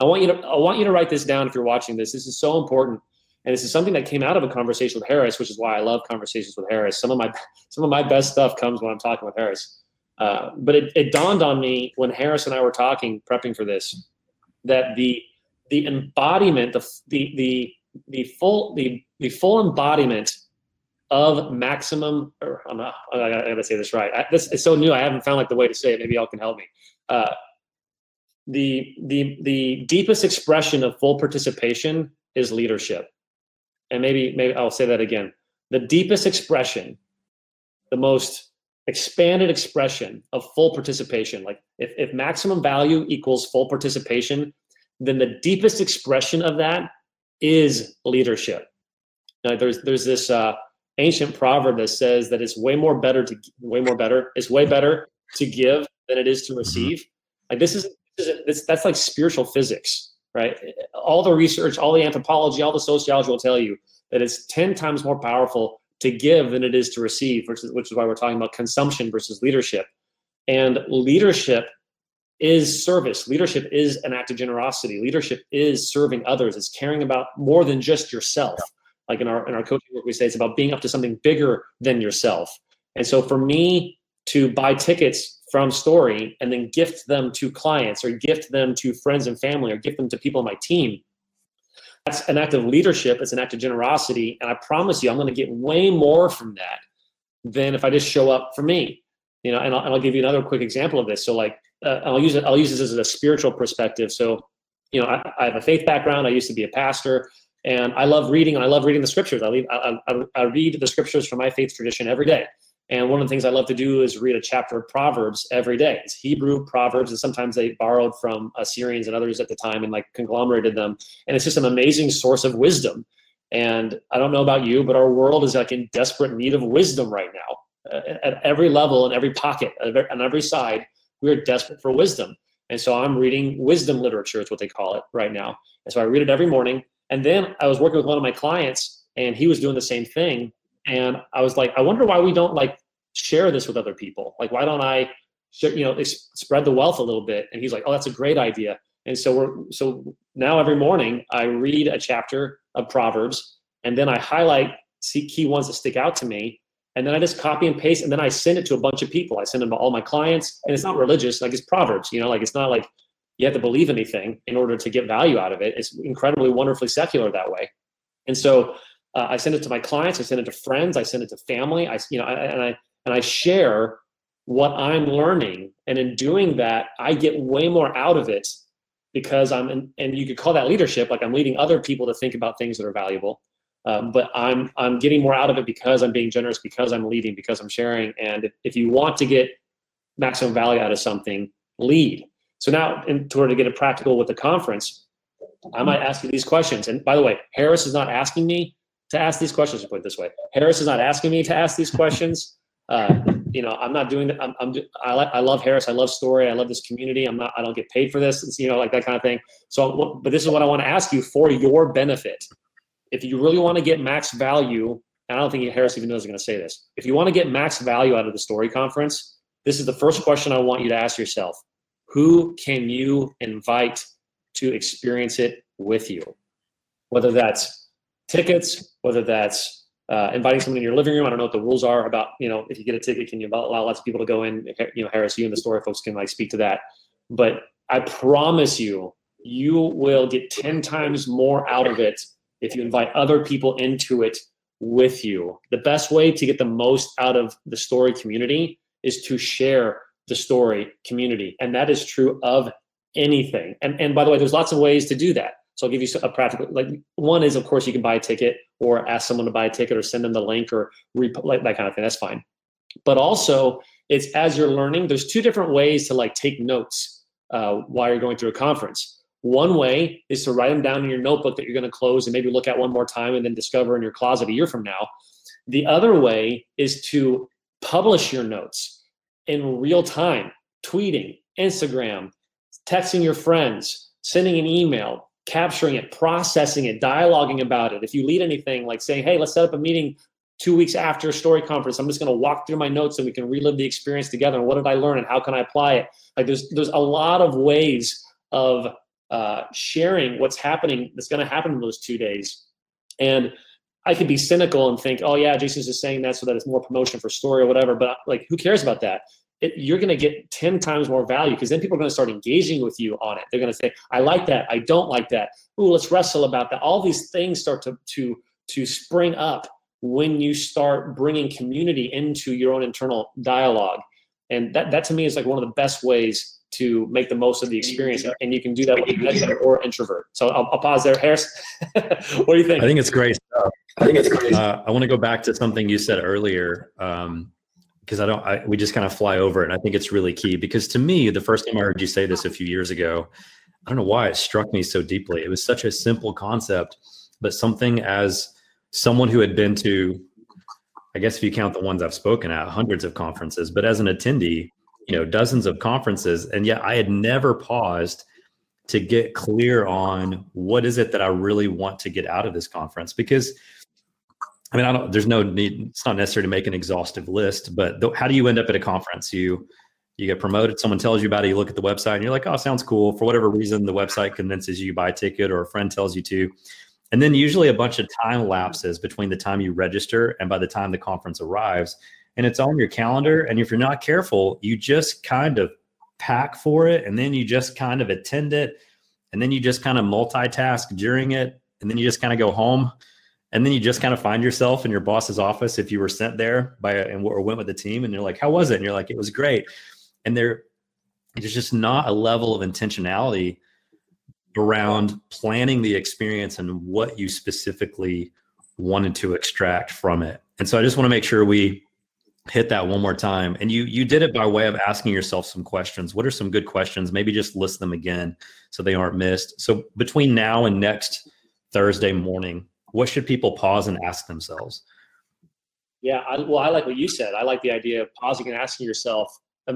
I want you to I want you to write this down if you're watching this. This is so important and this is something that came out of a conversation with Harris, which is why I love conversations with Harris. Some of my some of my best stuff comes when I'm talking with Harris. Uh, but it, it dawned on me when Harris and I were talking, prepping for this, that the the embodiment, the the the the full the the full embodiment of maximum. Or I'm not, I gotta say this right. I, this is so new. I haven't found like the way to say it. Maybe y'all can help me. Uh, the the the deepest expression of full participation is leadership and maybe maybe I'll say that again. The deepest expression, the most expanded expression of full participation. Like if, if maximum value equals full participation, then the deepest expression of that is leadership. Now there's there's this uh, ancient proverb that says that it's way more better to way more better. It's way better to give than it is to mm-hmm. receive. Like this is, this is this, that's like spiritual physics right? All the research, all the anthropology, all the sociology will tell you that it's 10 times more powerful to give than it is to receive, which is, which is why we're talking about consumption versus leadership. And leadership is service. Leadership is an act of generosity. Leadership is serving others. It's caring about more than just yourself. Like in our in our coaching work, we say it's about being up to something bigger than yourself. And so for me to buy tickets from story and then gift them to clients or gift them to friends and family or gift them to people on my team that's an act of leadership. It's an act of generosity. And i promise you i'm going to get way more from that than if i just show up for me you know and i'll, and I'll give you another quick example of this. So like uh, i'll use it i'll use this as a spiritual perspective. So you know I, I, have a faith background. I used to be a pastor and i love reading and i love reading the scriptures. I, leave, I, I, I read the scriptures from my faith tradition every day and one of the things I love to do is read a chapter of Proverbs every day. It's Hebrew Proverbs, and sometimes they borrowed from Assyrians and others at the time and like conglomerated them. And it's just an amazing source of wisdom. And I don't know about you, but our world is like in desperate need of wisdom right now. At every level, in every pocket, on every side, we are desperate for wisdom. And so I'm reading wisdom literature, is what they call it right now. And so I read it every morning. And then I was working with one of my clients, and he was doing the same thing and I was like, I wonder why we don't like share this with other people. Like, why don't I, share, you know, spread the wealth a little bit? And he's like, oh, that's a great idea. And so we're so now every morning I read a chapter of Proverbs, and then I highlight key ones that stick out to me, and then I just copy and paste, and then I send it to a bunch of people. I send them to all my clients, and it's not religious, like it's Proverbs, you know, like it's not like you have to believe anything in order to get value out of it. It's incredibly wonderfully secular that way. And so uh, I send it to my clients. I send it to friends. I send it to family. I, you know, I, and I and I share what I'm learning. And in doing that, I get way more out of it because I'm, in, and you could call that leadership, like I'm leading other people to think about things that are valuable. Um, but I'm I'm getting more out of it because I'm being generous, because I'm leading, because I'm sharing. And if, if you want to get maximum value out of something, lead. So now, in order to get it practical with the conference, I might ask you these questions. And by the way, Harris is not asking me to ask these questions. To put it this way, Harris is not asking me to ask these questions. Uh, you know, I'm not doing that. I'm, I'm I, I love Harris. I love story. I love this community. I'm not. I don't get paid for this. It's, you know, like that kind of thing. So, but this is what I want to ask you for your benefit. If you really want to get max value, and I don't think Harris even knows I'm going to say this. If you want to get max value out of the story conference, this is the first question I want you to ask yourself. Who can you invite to experience it with you? Whether that's tickets, whether that's uh, inviting someone in your living room. I don't know what the rules are about, you know, if you get a ticket, can you allow lots of people to go in? You know, Harris, you and the story folks can like speak to that. But I promise you, you will get 10 times more out of it if you invite other people into it with you. The best way to get the most out of the story community is to share the story community. And that is true of anything. And, and by the way, there's lots of ways to do that. So I'll give you a practical, like one is, of course, you can buy a ticket or ask someone to buy a ticket or send them the link or rep- like that kind of thing. That's fine. But also, it's as you're learning, there's two different ways to like take notes uh, while you're going through a conference. One way is to write them down in your notebook that you're going to close and maybe look at one more time and then discover in your closet a year from now. The other way is to publish your notes in real time, tweeting, Instagram, texting your friends, sending an email, capturing it, processing it, dialoguing about it. If you lead anything like saying, hey, let's set up a meeting two weeks after a story conference, I'm just going to walk through my notes and we can relive the experience together. And what did I learn and how can I apply it? Like there's there's a lot of ways of uh, sharing what's happening that's going to happen in those two days. And I could be cynical and think, oh yeah, Jason's just saying that so that it's more promotion for story or whatever. But like, who cares about that? It, you're going to get 10 times more value because then people are going to start engaging with you on it. They're going to say, I like that. I don't like that. Ooh, let's wrestle about that. All these things start to, to, to spring up when you start bringing community into your own internal dialogue. And that, that to me is like one of the best ways to make the most of the experience. And you can do that with an extrovert or introvert. So I'll, I'll pause there. Harris, what do you think? I think it's great stuff. I think it's great. Uh, I want to go back to something you said earlier. Um, because I don't, I, we just kind of fly over it. And I think it's really key because to me, the first time I heard you say this a few years ago, I don't know why it struck me so deeply. It was such a simple concept, but something as someone who had been to, I guess if you count the ones I've spoken at, hundreds of conferences, but as an attendee, you know, dozens of conferences, and yet I had never paused to get clear on what is it that I really want to get out of this conference because I mean, I don't. There's no need. It's not necessary to make an exhaustive list, but th- how do you end up at a conference? You you get promoted. Someone tells you about it. You look at the website, and you're like, "Oh, sounds cool." For whatever reason, the website convinces you, you buy a ticket, or a friend tells you to. And then usually a bunch of time lapses between the time you register and by the time the conference arrives, and it's on your calendar. And if you're not careful, you just kind of pack for it, and then you just kind of attend it, and then you just kind of multitask during it, and then you just kind of go home and then you just kind of find yourself in your boss's office if you were sent there by and or went with the team and you're like how was it? And you're like it was great. And there there's just not a level of intentionality around planning the experience and what you specifically wanted to extract from it. And so i just want to make sure we hit that one more time. And you you did it by way of asking yourself some questions. What are some good questions? Maybe just list them again so they aren't missed. So between now and next thursday morning what should people pause and ask themselves? Yeah, I, well, I like what you said. I like the idea of pausing and asking yourself.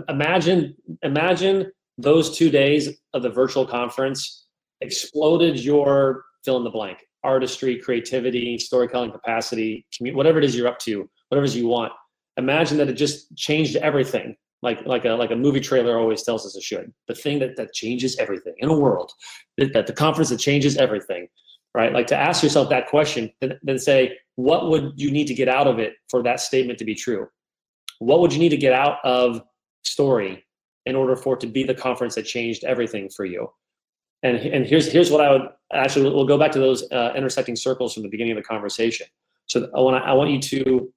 Imagine, imagine those two days of the virtual conference exploded your fill in the blank artistry, creativity, storytelling capacity, whatever it is you're up to, whatever it is you want. Imagine that it just changed everything, like like a like a movie trailer always tells us it should. The thing that that changes everything in a world, that, that the conference that changes everything right? Like to ask yourself that question, then say, what would you need to get out of it for that statement to be true? What would you need to get out of story in order for it to be the conference that changed everything for you? And, and here's here's what I would actually we'll go back to those uh, intersecting circles from the beginning of the conversation. So I want I want you to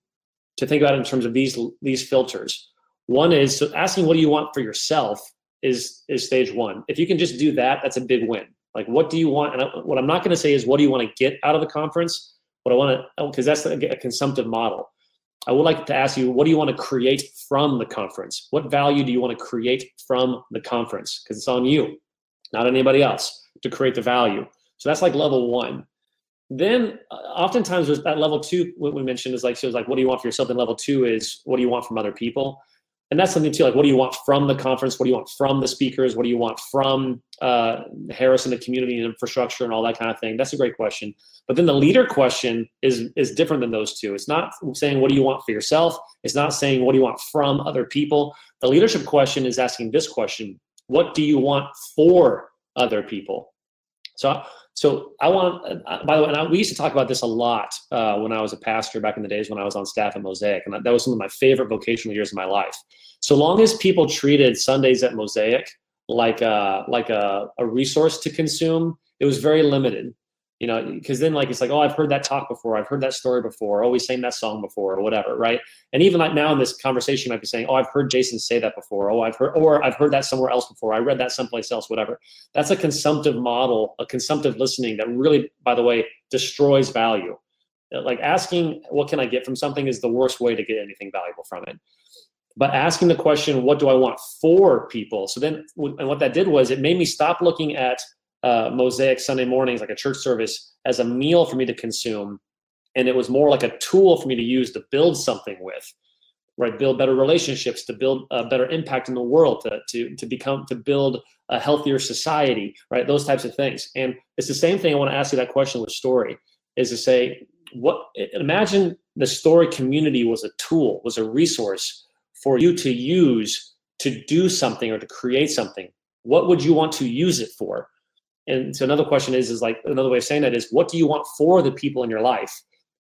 to think about it in terms of these these filters. One is so asking what do you want for yourself is is stage one. If you can just do that, that's a big win. Like, what do you want? And what I'm not going to say is what do you want to get out of the conference. What I want to, because that's a, a consumptive model. I would like to ask you, what do you want to create from the conference? What value do you want to create from the conference? Because it's on you, not anybody else, to create the value. So that's like level one. Then, uh, oftentimes, at level two, what we mentioned is like, so it's like, what do you want for yourself? And level two is, what do you want from other people? And that's something too like what do you want from the conference? What do you want from the speakers? What do you want from uh, harris and the community and infrastructure and all that kind of thing? That's a great question. But then the leader question is is different than those two. It's not saying what do you want for yourself. It's not saying what do you want from other people. The leadership question is asking this question. What do you want for other people? So so I want, uh, by the way, and I, we used to talk about this a lot uh, when I was a pastor back in the days when I was on staff at Mosaic, and that was some of my favorite vocational years of my life. So long as people treated Sundays at Mosaic like a like a, a resource to consume, it was very limited you know, because then like it's like, oh, I've heard that talk before, I've heard that story before, oh, we sang that song before, or whatever, right? And even like now in this conversation, you might be saying, oh, I've heard Jason say that before, oh, I've heard, or I've heard that somewhere else before, I read that someplace else, whatever. That's a consumptive model, a consumptive listening that really, by the way, destroys value. Uh, like asking, what can I get from something is the worst way to get anything valuable from it but asking the question what do i want for people so then and what that did was it made me stop looking at uh, Mosaic Sunday mornings, like a church service, as a meal for me to consume. And it was more like a tool for me to use to build something with, right? Build better relationships, to build a better impact in the world, to, to, to become, to build a healthier society, right? Those types of things. And it's the same thing I want to ask you that question with story is to say, what, imagine the story community was a tool, was a resource for you to use to do something or to create something. What would you want to use it for? And so another question is, is like another way of saying that is, what do you want for the people in your life?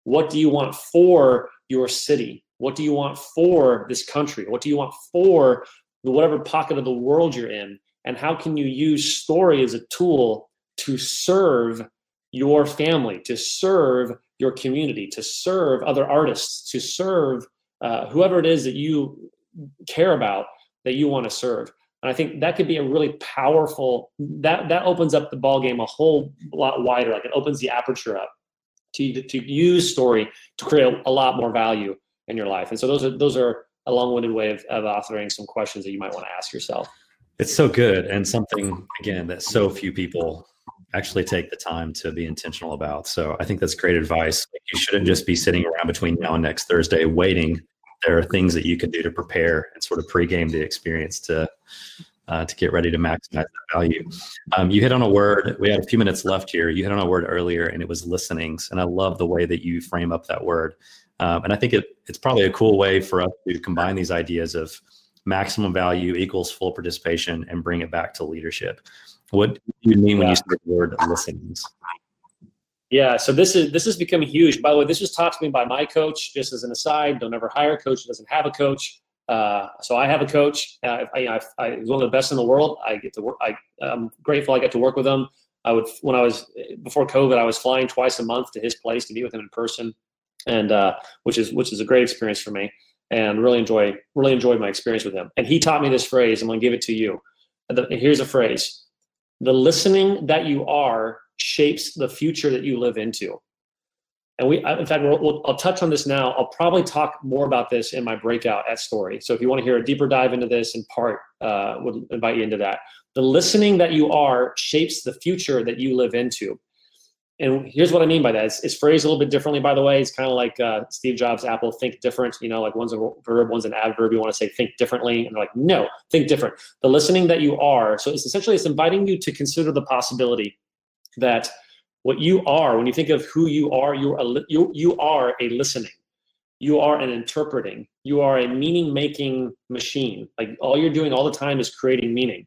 What do you want for your city? What do you want for this country? What do you want for the whatever pocket of the world you're in? And how can you use story as a tool to serve your family, to serve your community, to serve other artists, to serve uh, whoever it is that you care about that you want to serve? And I think that could be a really powerful that that opens up the ball game a whole lot wider. Like it opens the aperture up to to use story to create a, lot more value in your life. And so those are those are a long-winded way of, of authoring some questions that you might want to ask yourself. It's so good and something again that so few people actually take the time to be intentional about. So I think that's great advice. You shouldn't just be sitting around between now and next Thursday waiting there are things that you can do to prepare and sort of pregame the experience to uh, to get ready to maximize that value. Um, you hit on a word. We had a few minutes left here. You hit on a word earlier, and it was listenings. And I love the way that you frame up that word. Um, and I think it, it's probably a cool way for us to combine these ideas of maximum value equals full participation and bring it back to leadership. What do you mean when you say the word listenings? Yeah, so this is this is becoming huge. By the way, this was taught to me by my coach. Just as an aside, don't ever hire a coach who doesn't have a coach. Uh, so I have a coach. Uh, I, I, I, he's one of the best in the world. I get to work. I, I'm grateful I get to work with him. I would when I was before COVID, I was flying twice a month to his place to meet with him in person, and uh, which is which is a great experience for me, and really enjoy really enjoyed my experience with him. And he taught me this phrase. I'm going to give it to you. The, here's a phrase: the listening that you are shapes the future that you live into. And we, in fact, we'll, we'll, I'll touch on this now. I'll probably talk more about this in my breakout at Story. So if you want to hear a deeper dive into this in part, uh, would invite you into that. The listening that you are shapes the future that you live into. And here's what I mean by that. It's, it's phrased a little bit differently, by the way. It's kind of like uh, Steve Jobs' Apple, think different. You know, like one's a verb, one's an adverb. You want to say think differently. And they're like, no, think different. The listening that you are. So it's essentially, it's inviting you to consider the possibility that what you are, when you think of who you are, you are a, you, you are a listening. You are an interpreting. You are a meaning making machine. Like all you're doing all the time is creating meaning.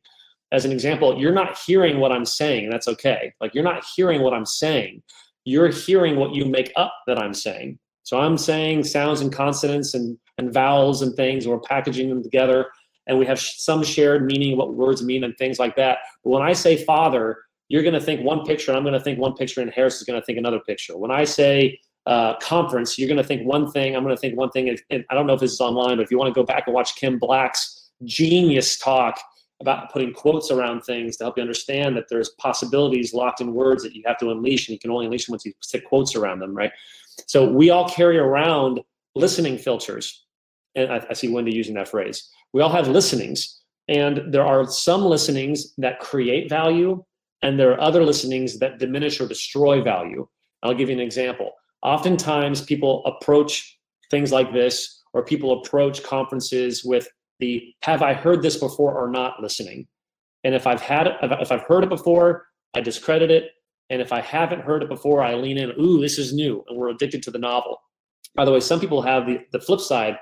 As an example, you're not hearing what I'm saying, and that's okay. Like you're not hearing what I'm saying. You're hearing what you make up that I'm saying. So I'm saying sounds and consonants and, and vowels and things, and we're packaging them together, and we have some shared meaning, what words mean, and things like that. But when I say father, you're going to think one picture, and I'm going to think one picture, and Harris is going to think another picture. When I say uh, conference, you're going to think one thing. I'm going to think one thing. And, I don't know if this is online, but if you want to go back and watch Kim Black's genius talk about putting quotes around things to help you understand that there's possibilities locked in words that you have to unleash, and you can only unleash them once you stick quotes around them, right? So we all carry around listening filters, and I, I see Wendy using that phrase. We all have listenings, and there are some listenings that create value, and there are other listenings that diminish or destroy value. I'll give you an example. Oftentimes, people approach things like this, or people approach conferences with the have I heard this before or not listening. And if I've had if I've heard it before, I discredit it. And if I haven't heard it before, I lean in, ooh, this is new. And we're addicted to the novel. By the way, some people have the, the flip side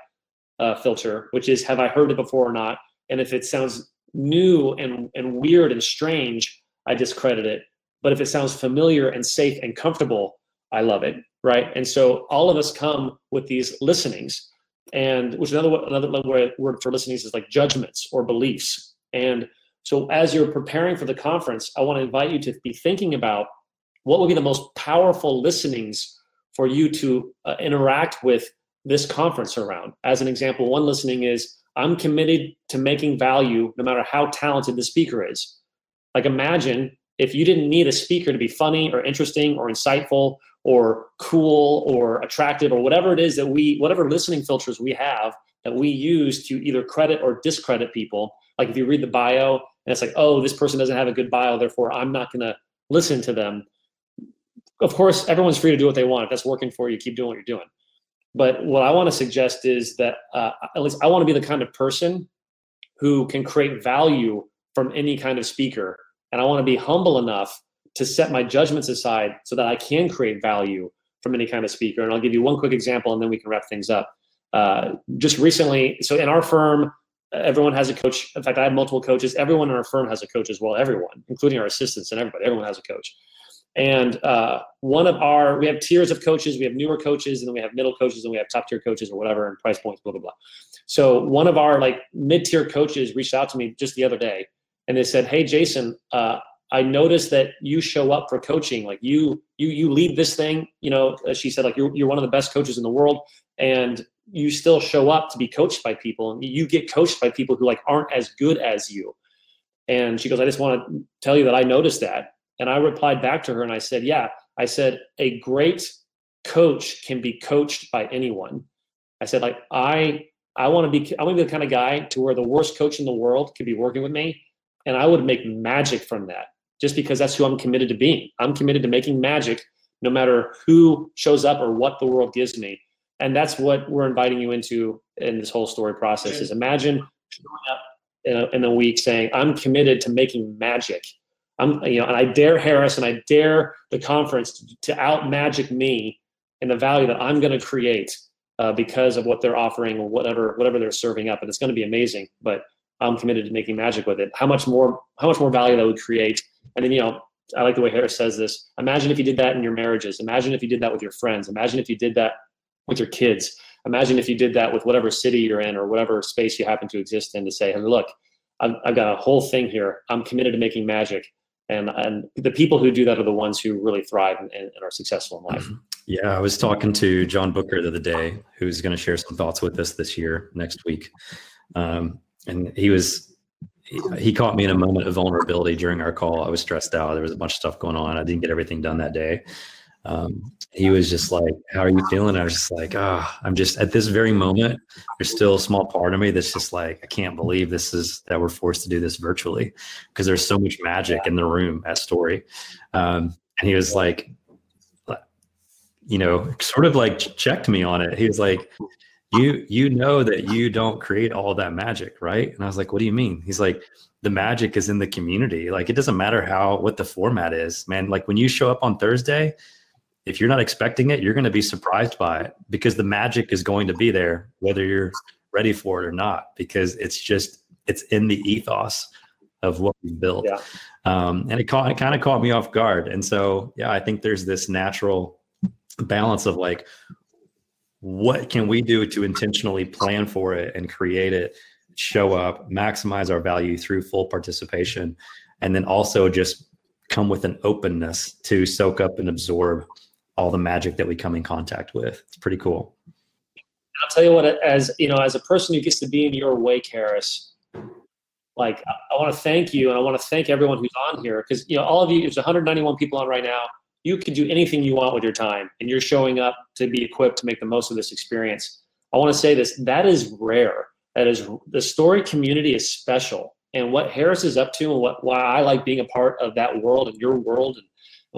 uh, filter, which is have I heard it before or not? And if it sounds new and, and weird and strange, I discredit it. But if it sounds familiar and safe and comfortable, I love it. Right. And so all of us come with these listenings and which another another word for listenings is like judgments or beliefs. And so, as you're preparing for the conference, I want to invite you to be thinking about what will be the most powerful listenings for you to uh, interact with this conference around. As an example, one listening is I'm committed to making value no matter how talented the speaker is. Like, imagine if you didn't need a speaker to be funny or interesting or insightful or cool or attractive or whatever it is that we whatever listening filters we have that we use to either credit or discredit people. Like if you read the bio and it's like oh this person doesn't have a good bio therefore i'm not going to listen to them. Of course everyone's free to do what they want. If that's working for you keep doing what you're doing. But what i want to suggest is that uh, at least i want to be the kind of person who can create value from any kind of speaker and i want to be humble enough to set my judgments aside so that I can create value from any kind of speaker. And I'll give you one quick example and then we can wrap things up. Uh, just recently, so in our firm, everyone has a coach. In fact, I have multiple coaches. Everyone in our firm has a coach as well. Everyone, including our assistants and everybody, everyone has a coach. And uh, one of our, we have tiers of coaches. We have newer coaches, and then we have middle coaches, and we have top tier coaches or whatever, and price points, blah blah blah. So one of our like mid tier coaches reached out to me just the other day, and they said, "Hey, Jason, uh, I noticed that you show up for coaching. Like you, you, you lead this thing. You know, she said, like you're you're one of the best coaches in the world, and you still show up to be coached by people, and you get coached by people who like aren't as good as you. And she goes, I just want to tell you that I noticed that. And I replied back to her, and I said, Yeah. I said a great coach can be coached by anyone. I said, like I I want to be I want to be the kind of guy to where the worst coach in the world could be working with me, and I would make magic from that just because that's who I'm committed to being. I'm committed to making magic no matter who shows up or what the world gives me. And that's what we're inviting you into in this whole story process is imagine showing up in a, in a week saying, I'm committed to making magic. I'm, you know, and I dare Harris and I dare the conference to, to out magic me and the value that I'm going to create uh, because of what they're offering or whatever, whatever they're serving up. And it's going to be amazing, but I'm committed to making magic with it. How much more, how much more value that would create and then, you know, I like the way Harris says this. Imagine if you did that in your marriages. Imagine if you did that with your friends. Imagine if you did that with your kids. Imagine if you did that with whatever city you're in or whatever space you happen to exist in to say, hey, look, I've, I've got a whole thing here. I'm committed to making magic. And, and the people who do that are the ones who really thrive and, and are successful in life. Mm-hmm. Yeah, I was talking to John Booker the other day, who's going to share some thoughts with us this year, next week. Um, and he was he, caught me in a moment of vulnerability during our call. I was stressed out. There was a bunch of stuff going on. I didn't get everything done that day. Um, he was just like, "How are you feeling?" I was just like, "Ah, oh, I'm just at this very moment. There's still a small part of me that's just like, I can't believe this is that we're forced to do this virtually because there's so much magic in the room at Story." Um, and he was like, you know, sort of like checked me on it. He was like, you you know that you don't create all that magic right? And i was like what do you mean? He's like the magic is in the community. Like it doesn't matter how what the format is man. Like when you show up on thursday if you're not expecting it you're going to be surprised by it because the magic is going to be there whether you're ready for it or not because it's just it's in the ethos of what we built. Yeah. um, and it, caught, it kind of caught me off guard. And so yeah i think there's this natural balance of like what can we do to intentionally plan for it and create it show up maximize our value through full participation and then also just come with an openness to soak up and absorb all the magic that we come in contact with. It's pretty cool. I'll tell you what, as you know, as a person who gets to be in your wake, Harris, like I, I want to thank you and I want to thank everyone who's on here because you know all of you. There's 191 people on right now. You can do anything you want with your time, and you're showing up to be equipped to make the most of this experience. I want to say this: that is rare. That is the story community is special, and what Harris is up to, and what why I like being a part of that world and your world, and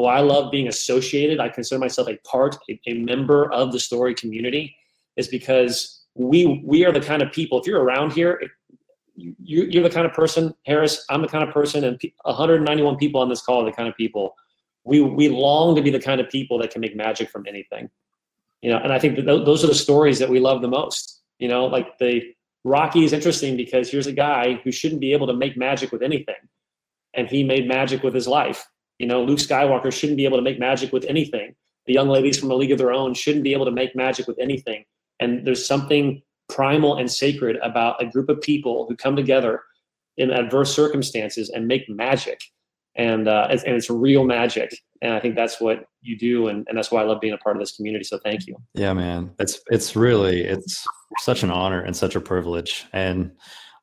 why I love being associated. I consider myself a part, a, a member of the story community, is because we we are the kind of people. If you're around here, you, you're the kind of person, Harris. I'm the kind of person, and 191 people on this call are the kind of people. We we long to be the kind of people that can make magic from anything, you know. And I think those are the stories that we love the most. You know, like the Rocky is interesting because here's a guy who shouldn't be able to make magic with anything, and he made magic with his life. You know, Luke Skywalker shouldn't be able to make magic with anything. The young ladies from A League of Their Own shouldn't be able to make magic with anything. And there's something primal and sacred about a group of people who come together in adverse circumstances and make magic. And, uh, and it's real magic. And I think that's what you do. And, and that's why I love being a part of this community. So thank you. Yeah, man. It's, it's really, it's such an honor and such a privilege. And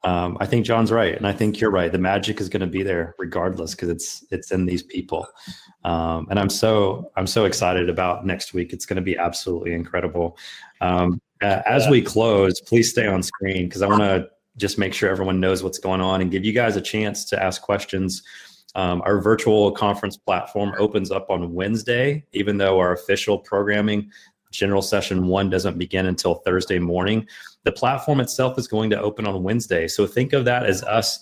um, I think John's right, and I think you're right. The magic is going to be there regardless because it's it's in these people, um, and I'm so I'm so excited about next week. It's going to be absolutely incredible. Um, uh, as we close, please stay on screen because I want to just make sure everyone knows what's going on and give you guys a chance to ask questions. Um, our virtual conference platform opens up on Wednesday, even though our official programming general session one doesn't begin until Thursday morning. The platform itself is going to open on Wednesday. So think of that as us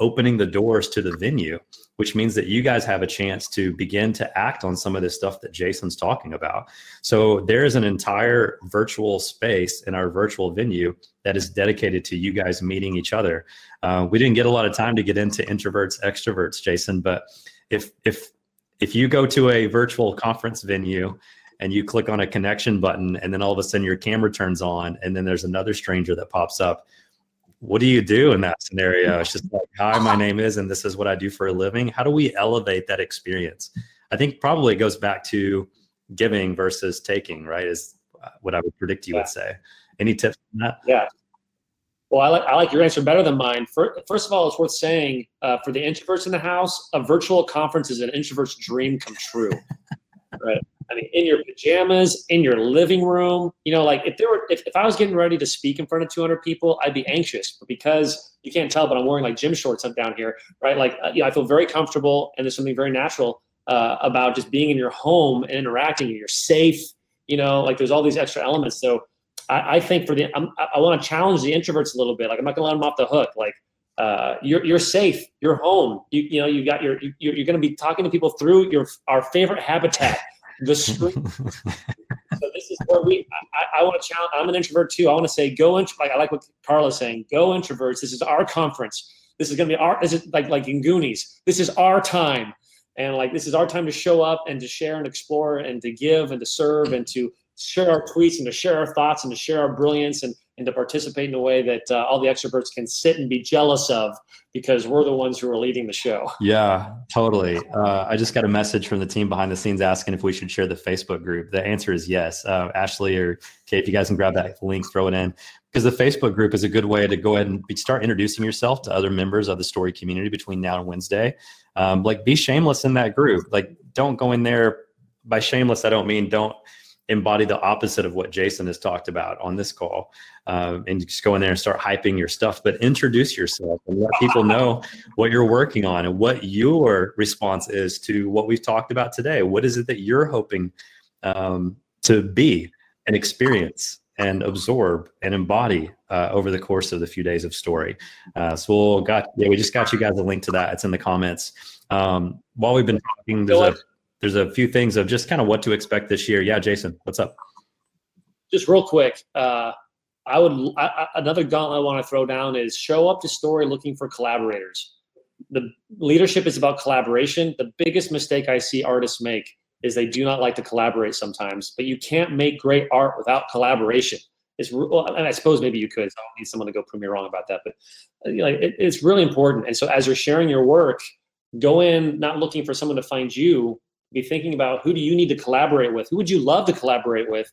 opening the doors to the venue, which means that you guys have a chance to begin to act on some of this stuff that Jason's talking about. So there's an entire virtual space in our virtual venue that is dedicated to you guys meeting each other. Uh, we didn't get a lot of time to get into introverts, extroverts, Jason, but if if if you go to a virtual conference venue and you click on a connection button and then all of a sudden your camera turns on and then there's another stranger that pops up what do you do in that scenario it's just like hi my name is and this is what i do for a living how do we elevate that experience i think probably it goes back to giving versus taking right is what i would predict you yeah. would say any tips on that yeah well, I like, I like your answer better than mine. First of all, it's worth saying uh, for the introverts in the house, a virtual conference is an introvert's dream come true. right? I mean, in your pajamas, in your living room. You know, like if there were, if, if I was getting ready to speak in front of 200 people, I'd be anxious. But because you can't tell, but I'm wearing like gym shorts up down here, right? Like, uh, I feel very comfortable, and there's something very natural uh, about just being in your home and interacting. And you're safe. You know, like there's all these extra elements. So I, I think for the, I'm, i want to challenge the introverts a little bit. Like I'm not gonna let them off the hook. Like uh, you're you're safe. You're home. You you know you got your you're, you're going to be talking to people through your our favorite habitat the screen. so this is where we. I, I want to challenge. I'm an introvert too. I want to say, go int- Like I like what Carla's saying. Go introverts. This is our conference. This is going to be our. This is like like in Goonies. This is our time, and like this is our time to show up and to share and explore and to give and to serve and to share our tweets and to share our thoughts and to share our brilliance and and to participate in a way that uh, all the extroverts can sit and be jealous of because we're the ones who are leading the show. Yeah, totally. Uh, I just got a message from the team behind the scenes asking if we should share the Facebook group. The answer is yes. Uh, Ashley or Kate, if you guys can grab that link, throw it in. Because the Facebook group is a good way to go ahead and start introducing yourself to other members of the story community between now and Wednesday. Um, like, be shameless in that group. Like, don't go in there. By shameless, I don't mean don't embody the opposite of what Jason has talked about on this call, uh, and just go in there and start hyping your stuff. But introduce yourself and let people know what you're working on and what your response is to what we've talked about today. What is it that you're hoping um, to be and experience and absorb and embody uh, over the course of the few days of story. Uh, so we'll got yeah, we just got you guys a link to that. It's in the comments. Um, while we've been talking, there's a there's a few things of just kind of what to expect this year. Yeah, Jason, what's up? Just real quick, uh, I would I, another gauntlet I want to throw down is show up to story looking for collaborators. The leadership is about collaboration. The biggest mistake I see artists make is they do not like to collaborate sometimes. But you can't make great art without collaboration. It's well, and I suppose maybe you could. So I don't need someone to go prove me wrong about that. But uh, it, it's really important. And so as you're sharing your work, go in not looking for someone to find you, be thinking about who do you need to collaborate with? Who would you love to collaborate with?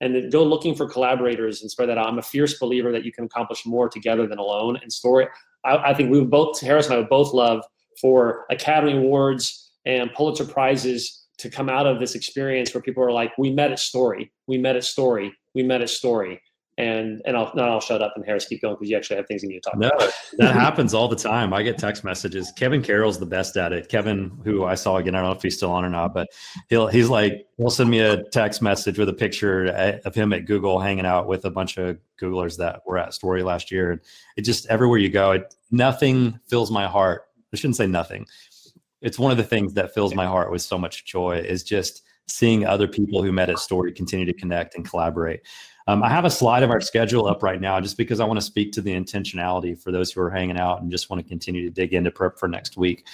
And go looking for collaborators and spread that out. I'm a fierce believer that you can accomplish more together than alone. And story, I, I think we would both, Harris and I would both love for Academy Awards and Pulitzer Prizes to come out of this experience where people are like, we met at story, we met at story, we met at story and and I'll no, I'll shut up and Harris keep going because you actually have things you need to talk no, about. that happens all the time. I get text messages. Kevin Carroll's the best at it. Kevin, who I saw again, I don't know if he's still on or not, but he'll he's like he'll send me a text message with a picture eh, of him at Google hanging out with a bunch of Googlers that were at Story last year. And it just everywhere you go, it nothing fills my heart. I shouldn't say nothing. It's one of the things that fills my heart with so much joy is just seeing other people who met at Story continue to connect and collaborate. Um, I have a slide of our schedule up right now just because I want to speak to the intentionality for those who are hanging out and just want to continue to dig into prep for next week.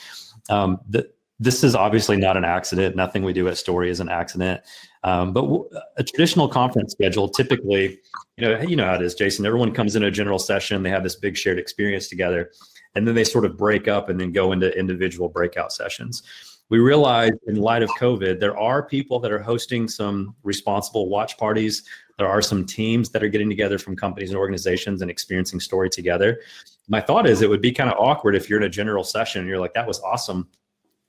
Um, the, this is obviously not an accident. Nothing we do at Story is an accident. Um, but w- a traditional conference schedule, typically, you know, you know how it is, Jason. Everyone comes in a general session. They have this big shared experience together, and then they sort of break up and then go into individual breakout sessions we realize in light of COVID, there are people that are hosting some responsible watch parties. There are some teams that are getting together from companies and organizations and experiencing story together. My thought is it would be kind of awkward if you're in a general session and you're like, that was awesome.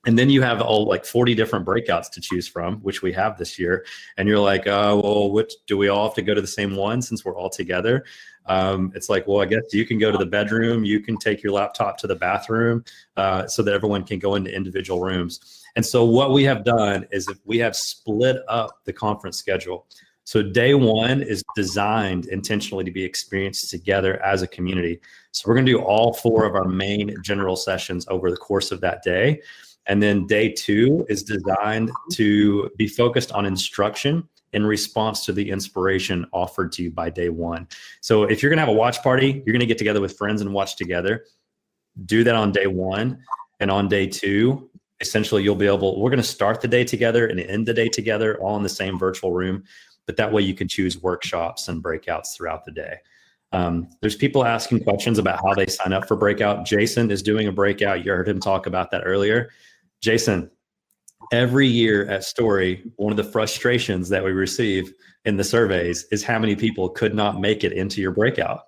And then you have all like 40 different breakouts to choose from, which we have this year. And you're like, oh, well, which do we all have to go to the same one since we're all together? Um, it's like, well, I guess you can go to the bedroom, you can take your laptop to the bathroom uh, so that everyone can go into individual rooms. And so, what we have done is we have split up the conference schedule. So, day one is designed intentionally to be experienced together as a community. So, we're going to do all four of our main general sessions over the course of that day. And then day two is designed to be focused on instruction in response to the inspiration offered to you by day one. So if you're going to have a watch party, you're going to get together with friends and watch together. Do that on day one. And on day two, essentially, you'll be able, we're going to start the day together and end the day together all in the same virtual room. But that way you can choose workshops and breakouts throughout the day. Um, there's people asking questions about how they sign up for breakout. Jason is doing a breakout. You heard him talk about that earlier. Jason, every year at Story, one of the frustrations that we receive in the surveys is how many people could not make it into your breakout.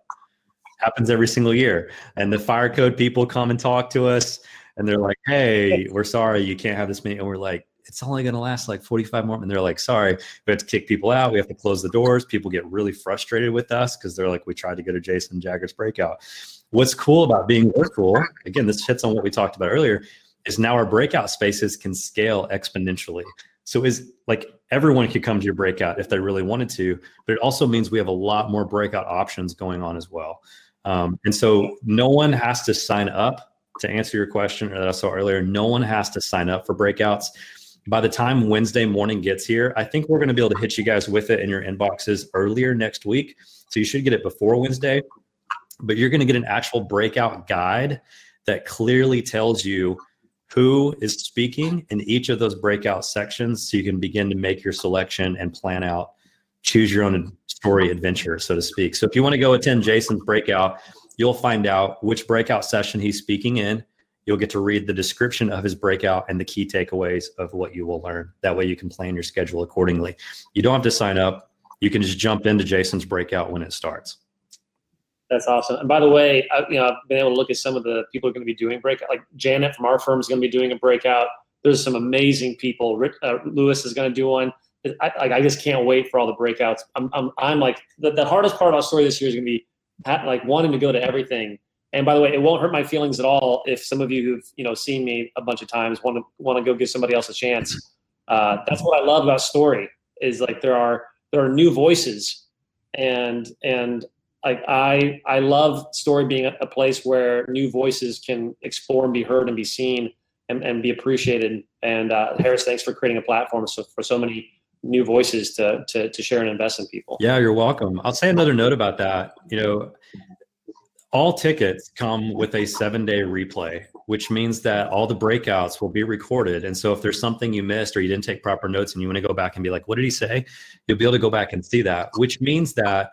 Happens every single year. And the fire code people come and talk to us and they're like, hey, we're sorry, you can't have this many. And we're like, it's only going to last like 45 more. And they're like, sorry, we have to kick people out. We have to close the doors. People get really frustrated with us because they're like, we tried to go to Jason Jaggard's breakout. What's cool about being virtual, again, this hits on what we talked about earlier, is now our breakout spaces can scale exponentially. So is like everyone could come to your breakout if they really wanted to, but it also means we have a lot more breakout options going on as well. Um, and so no one has to sign up to answer your question or that I saw earlier. No one has to sign up for breakouts. By the time Wednesday morning gets here, I think we're going to be able to hit you guys with it in your inboxes earlier next week. So you should get it before Wednesday, but you're going to get an actual breakout guide that clearly tells you who is speaking in each of those breakout sections so you can begin to make your selection and plan out choose your own story adventure so to speak so if you want to go attend jason's breakout you'll find out which breakout session he's speaking in you'll get to read the description of his breakout and the key takeaways of what you will learn that way you can plan your schedule accordingly you don't have to sign up you can just jump into jason's breakout when it starts that's awesome. And by the way, I, you know, I've been able to look at some of the people who are going to be doing breakout. Like Janet from our firm is going to be doing a breakout. There's some amazing people. Rick, uh, Lewis is going to do one. I, I, just can't wait for all the breakouts. I'm, I'm, I'm like the, the hardest part of our story this year is going to be like wanting to go to everything. And by the way, it won't hurt my feelings at all if some of you who've you know seen me a bunch of times want to want to go give somebody else a chance. Uh, that's what I love about story is like there are there are new voices, and and like I I love story being a, place where new voices can explore and be heard and be seen and, and be appreciated. And uh, Harris, thanks for creating a platform so, for so many new voices to, to to share and invest in people. Yeah, you're welcome. I'll say another note about that. You know, all tickets come with a seven day replay, which means that all the breakouts will be recorded. And so if there's something you missed or you didn't take proper notes and you want to go back and be like, what did he say? You'll be able to go back and see that, which means that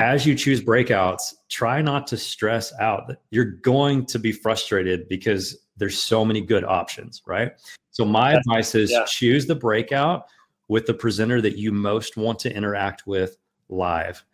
as you choose breakouts, try not to stress out. You're going to be frustrated because there's so many good options, right? So my advice is yeah. choose the breakout with the presenter that you most want to interact with live.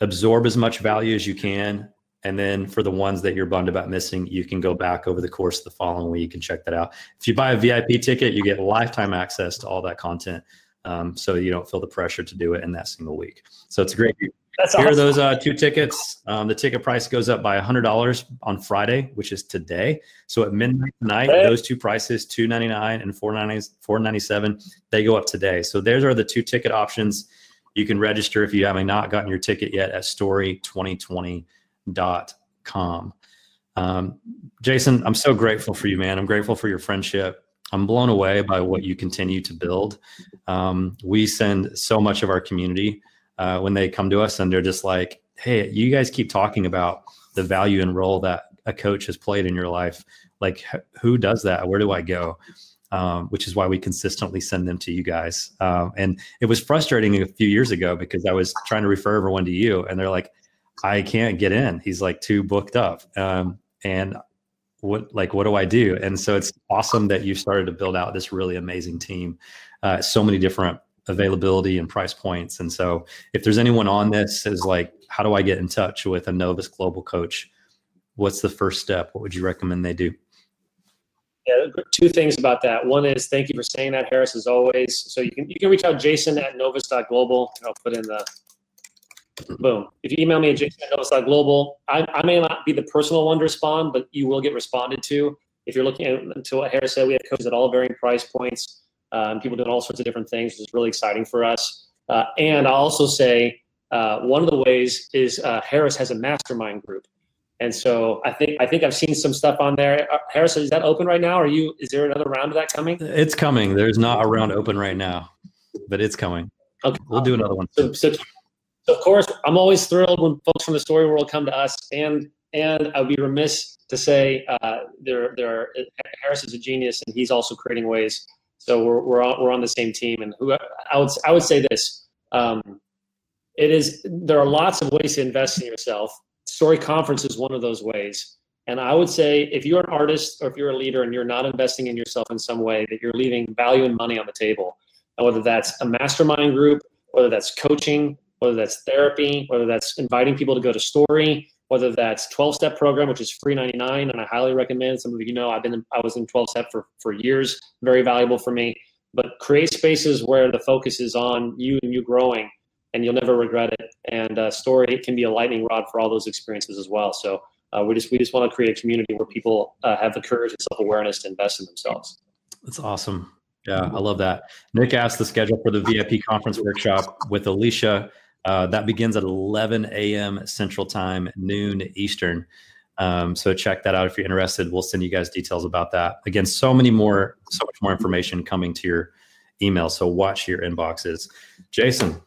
Absorb as much value as you can. And then for the ones that you're bummed about missing, you can go back over the course of the following week and check that out. If you buy a VIP ticket, you get lifetime access to all that content. Um, so you don't feel the pressure to do it in that single week. So it's a great that's Here awesome. are those uh, two tickets. Um, the ticket price goes up by $100 on Friday, which is today. So at midnight tonight, hey. those two prices, 299 and $497, they go up today. So those are the two ticket options. You can register if you haven't not gotten your ticket yet at story2020.com. Um, Jason, I'm so grateful for you, man. I'm grateful for your friendship. I'm blown away by what you continue to build. Um, we send so much of our community uh, when they come to us and they're just like, hey, you guys keep talking about the value and role that a coach has played in your life. Like, who does that? Where do I go? Um, which is why we consistently send them to you guys. Um, and it was frustrating a few years ago because I was trying to refer everyone to you, and they're like, "I can't get in. He's like too booked up." Um, and what like what do I do? And so it's awesome that you started to build out this really amazing team. Uh, so many different availability and price points. And so if there's anyone on this is like, how do I get in touch with a Novus global coach? What's the first step? What would you recommend they do? Yeah, two things about that. One is thank you for saying that, Harris, as always. So you can you can reach out Jason at novus.global. I'll put in the boom. If you email me at jason at novus.global, I, I may not be the personal one to respond, but you will get responded to. If you're looking at into what Harris said, we have coaches at all varying price points um, people doing all sorts of different things, which is really exciting for us. Uh, and I'll also say uh, one of the ways is uh, Harris has a mastermind group. And so I think I think I've seen some stuff on there. Uh, Harris, is that open right now? Are you? Is there another round of that coming? It's coming. There's not a round open right now, but it's coming. Okay, we'll do another one. So, so, so of course, I'm always thrilled when folks from the story world come to us, and and I'd be remiss to say uh, there there Harris is a genius, and he's also creating ways so we're we're on, we're on the same team, and who I would I would say this: um, it is there are lots of ways to invest in yourself. Story Conference is one of those ways. And I would say if you're an artist or if you're a leader and you're not investing in yourself in some way, that you're leaving value and money on the table. And whether that's a mastermind group, whether that's coaching, whether that's therapy, whether that's inviting people to go to story, whether that's 12 step program, which is free 99. And I highly recommend some of you know, I've been, in, I was in 12 step for, for years, very valuable for me, but create spaces where the focus is on you and you growing and you'll never regret it. And uh, story can be a lightning rod for all those experiences as well. So uh, we just, we just want to create a community where people uh, have the courage and self-awareness to invest in themselves. That's awesome. Yeah, I love that. Nick asked the schedule for the VIP conference workshop with Alicia uh, that begins at 11 a.m. Central Time, noon Eastern. Um, so check that out if you're interested. We'll send you guys details about that. Again, so many more, so much more information coming to your email. So watch your inboxes. Jason,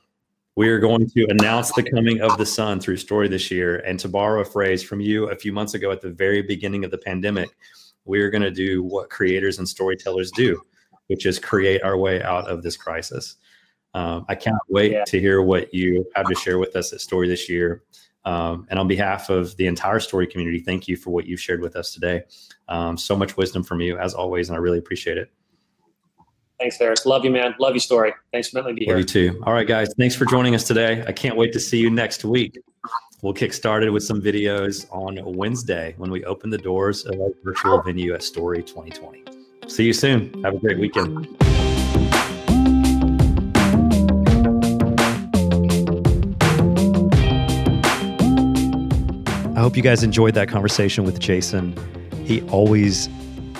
we are going to announce the coming of the sun through story this year. And to borrow a phrase from you a few months ago at the very beginning of the pandemic, we are going to do what creators and storytellers do, which is create our way out of this crisis. Um, I can't wait yeah. to hear what you have to share with us at Story this year. Um, and on behalf of the entire Story community, thank you for what you've shared with us today. Um, so much wisdom from you, as always, and I really appreciate it. Thanks, Harris. Love you, man. Love you, Story. Thanks for letting me be here. Love you too. All right, guys. Thanks for joining us today. I can't wait to see you next week. We'll kick started with some videos on Wednesday when we open the doors of our virtual venue at Story 2020. See you soon. Have a great weekend. Hope you guys enjoyed that conversation with Jason. He always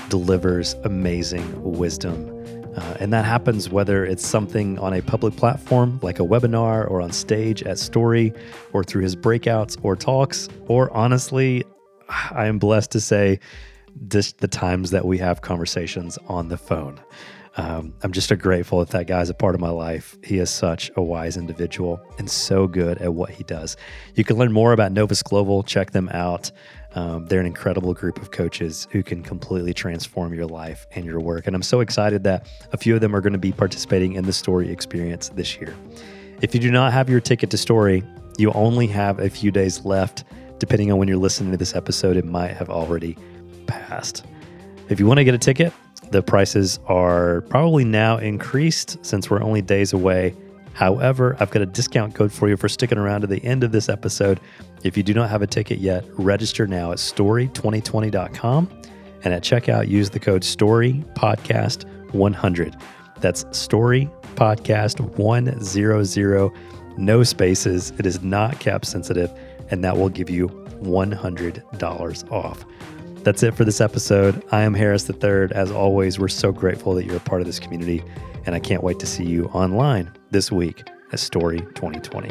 delivers amazing wisdom. Uh, and that happens whether it's something on a public platform like a webinar or on stage at Story or through his breakouts or talks, or honestly, I am blessed to say, just the times that we have conversations on the phone. Um, I'm just grateful that that guy's a part of my life. He is such a wise individual and so good at what he does. You can learn more about Novus Global. Check them out. Um, they're an incredible group of coaches who can completely transform your life and your work. And I'm so excited that a few of them are going to be participating in the story experience this year. If you do not have your ticket to story, you only have a few days left. Depending on when you're listening to this episode, it might have already passed. If you want to get a ticket, the prices are probably now increased since we're only days away. However, I've got a discount code for you for sticking around to the end of this episode. If you do not have a ticket yet, register now at story2020.com and at checkout use the code STORYPODCAST100. That's Story Podcast 100, no spaces. It is not cap sensitive, and that will give you $100 off. That's it for this episode. I am Harris III. As always, we're so grateful that you're a part of this community, and I can't wait to see you online this week at Story 2020.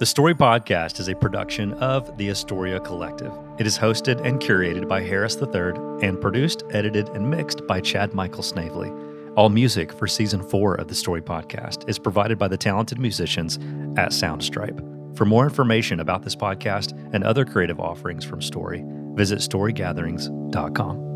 The Story Podcast is a production of the Astoria Collective. It is hosted and curated by Harris III and produced, edited, and mixed by Chad Michael Snavely. All music for season four of the Story Podcast is provided by the talented musicians at Soundstripe. For more information about this podcast and other creative offerings from Story, visit storygatherings.com.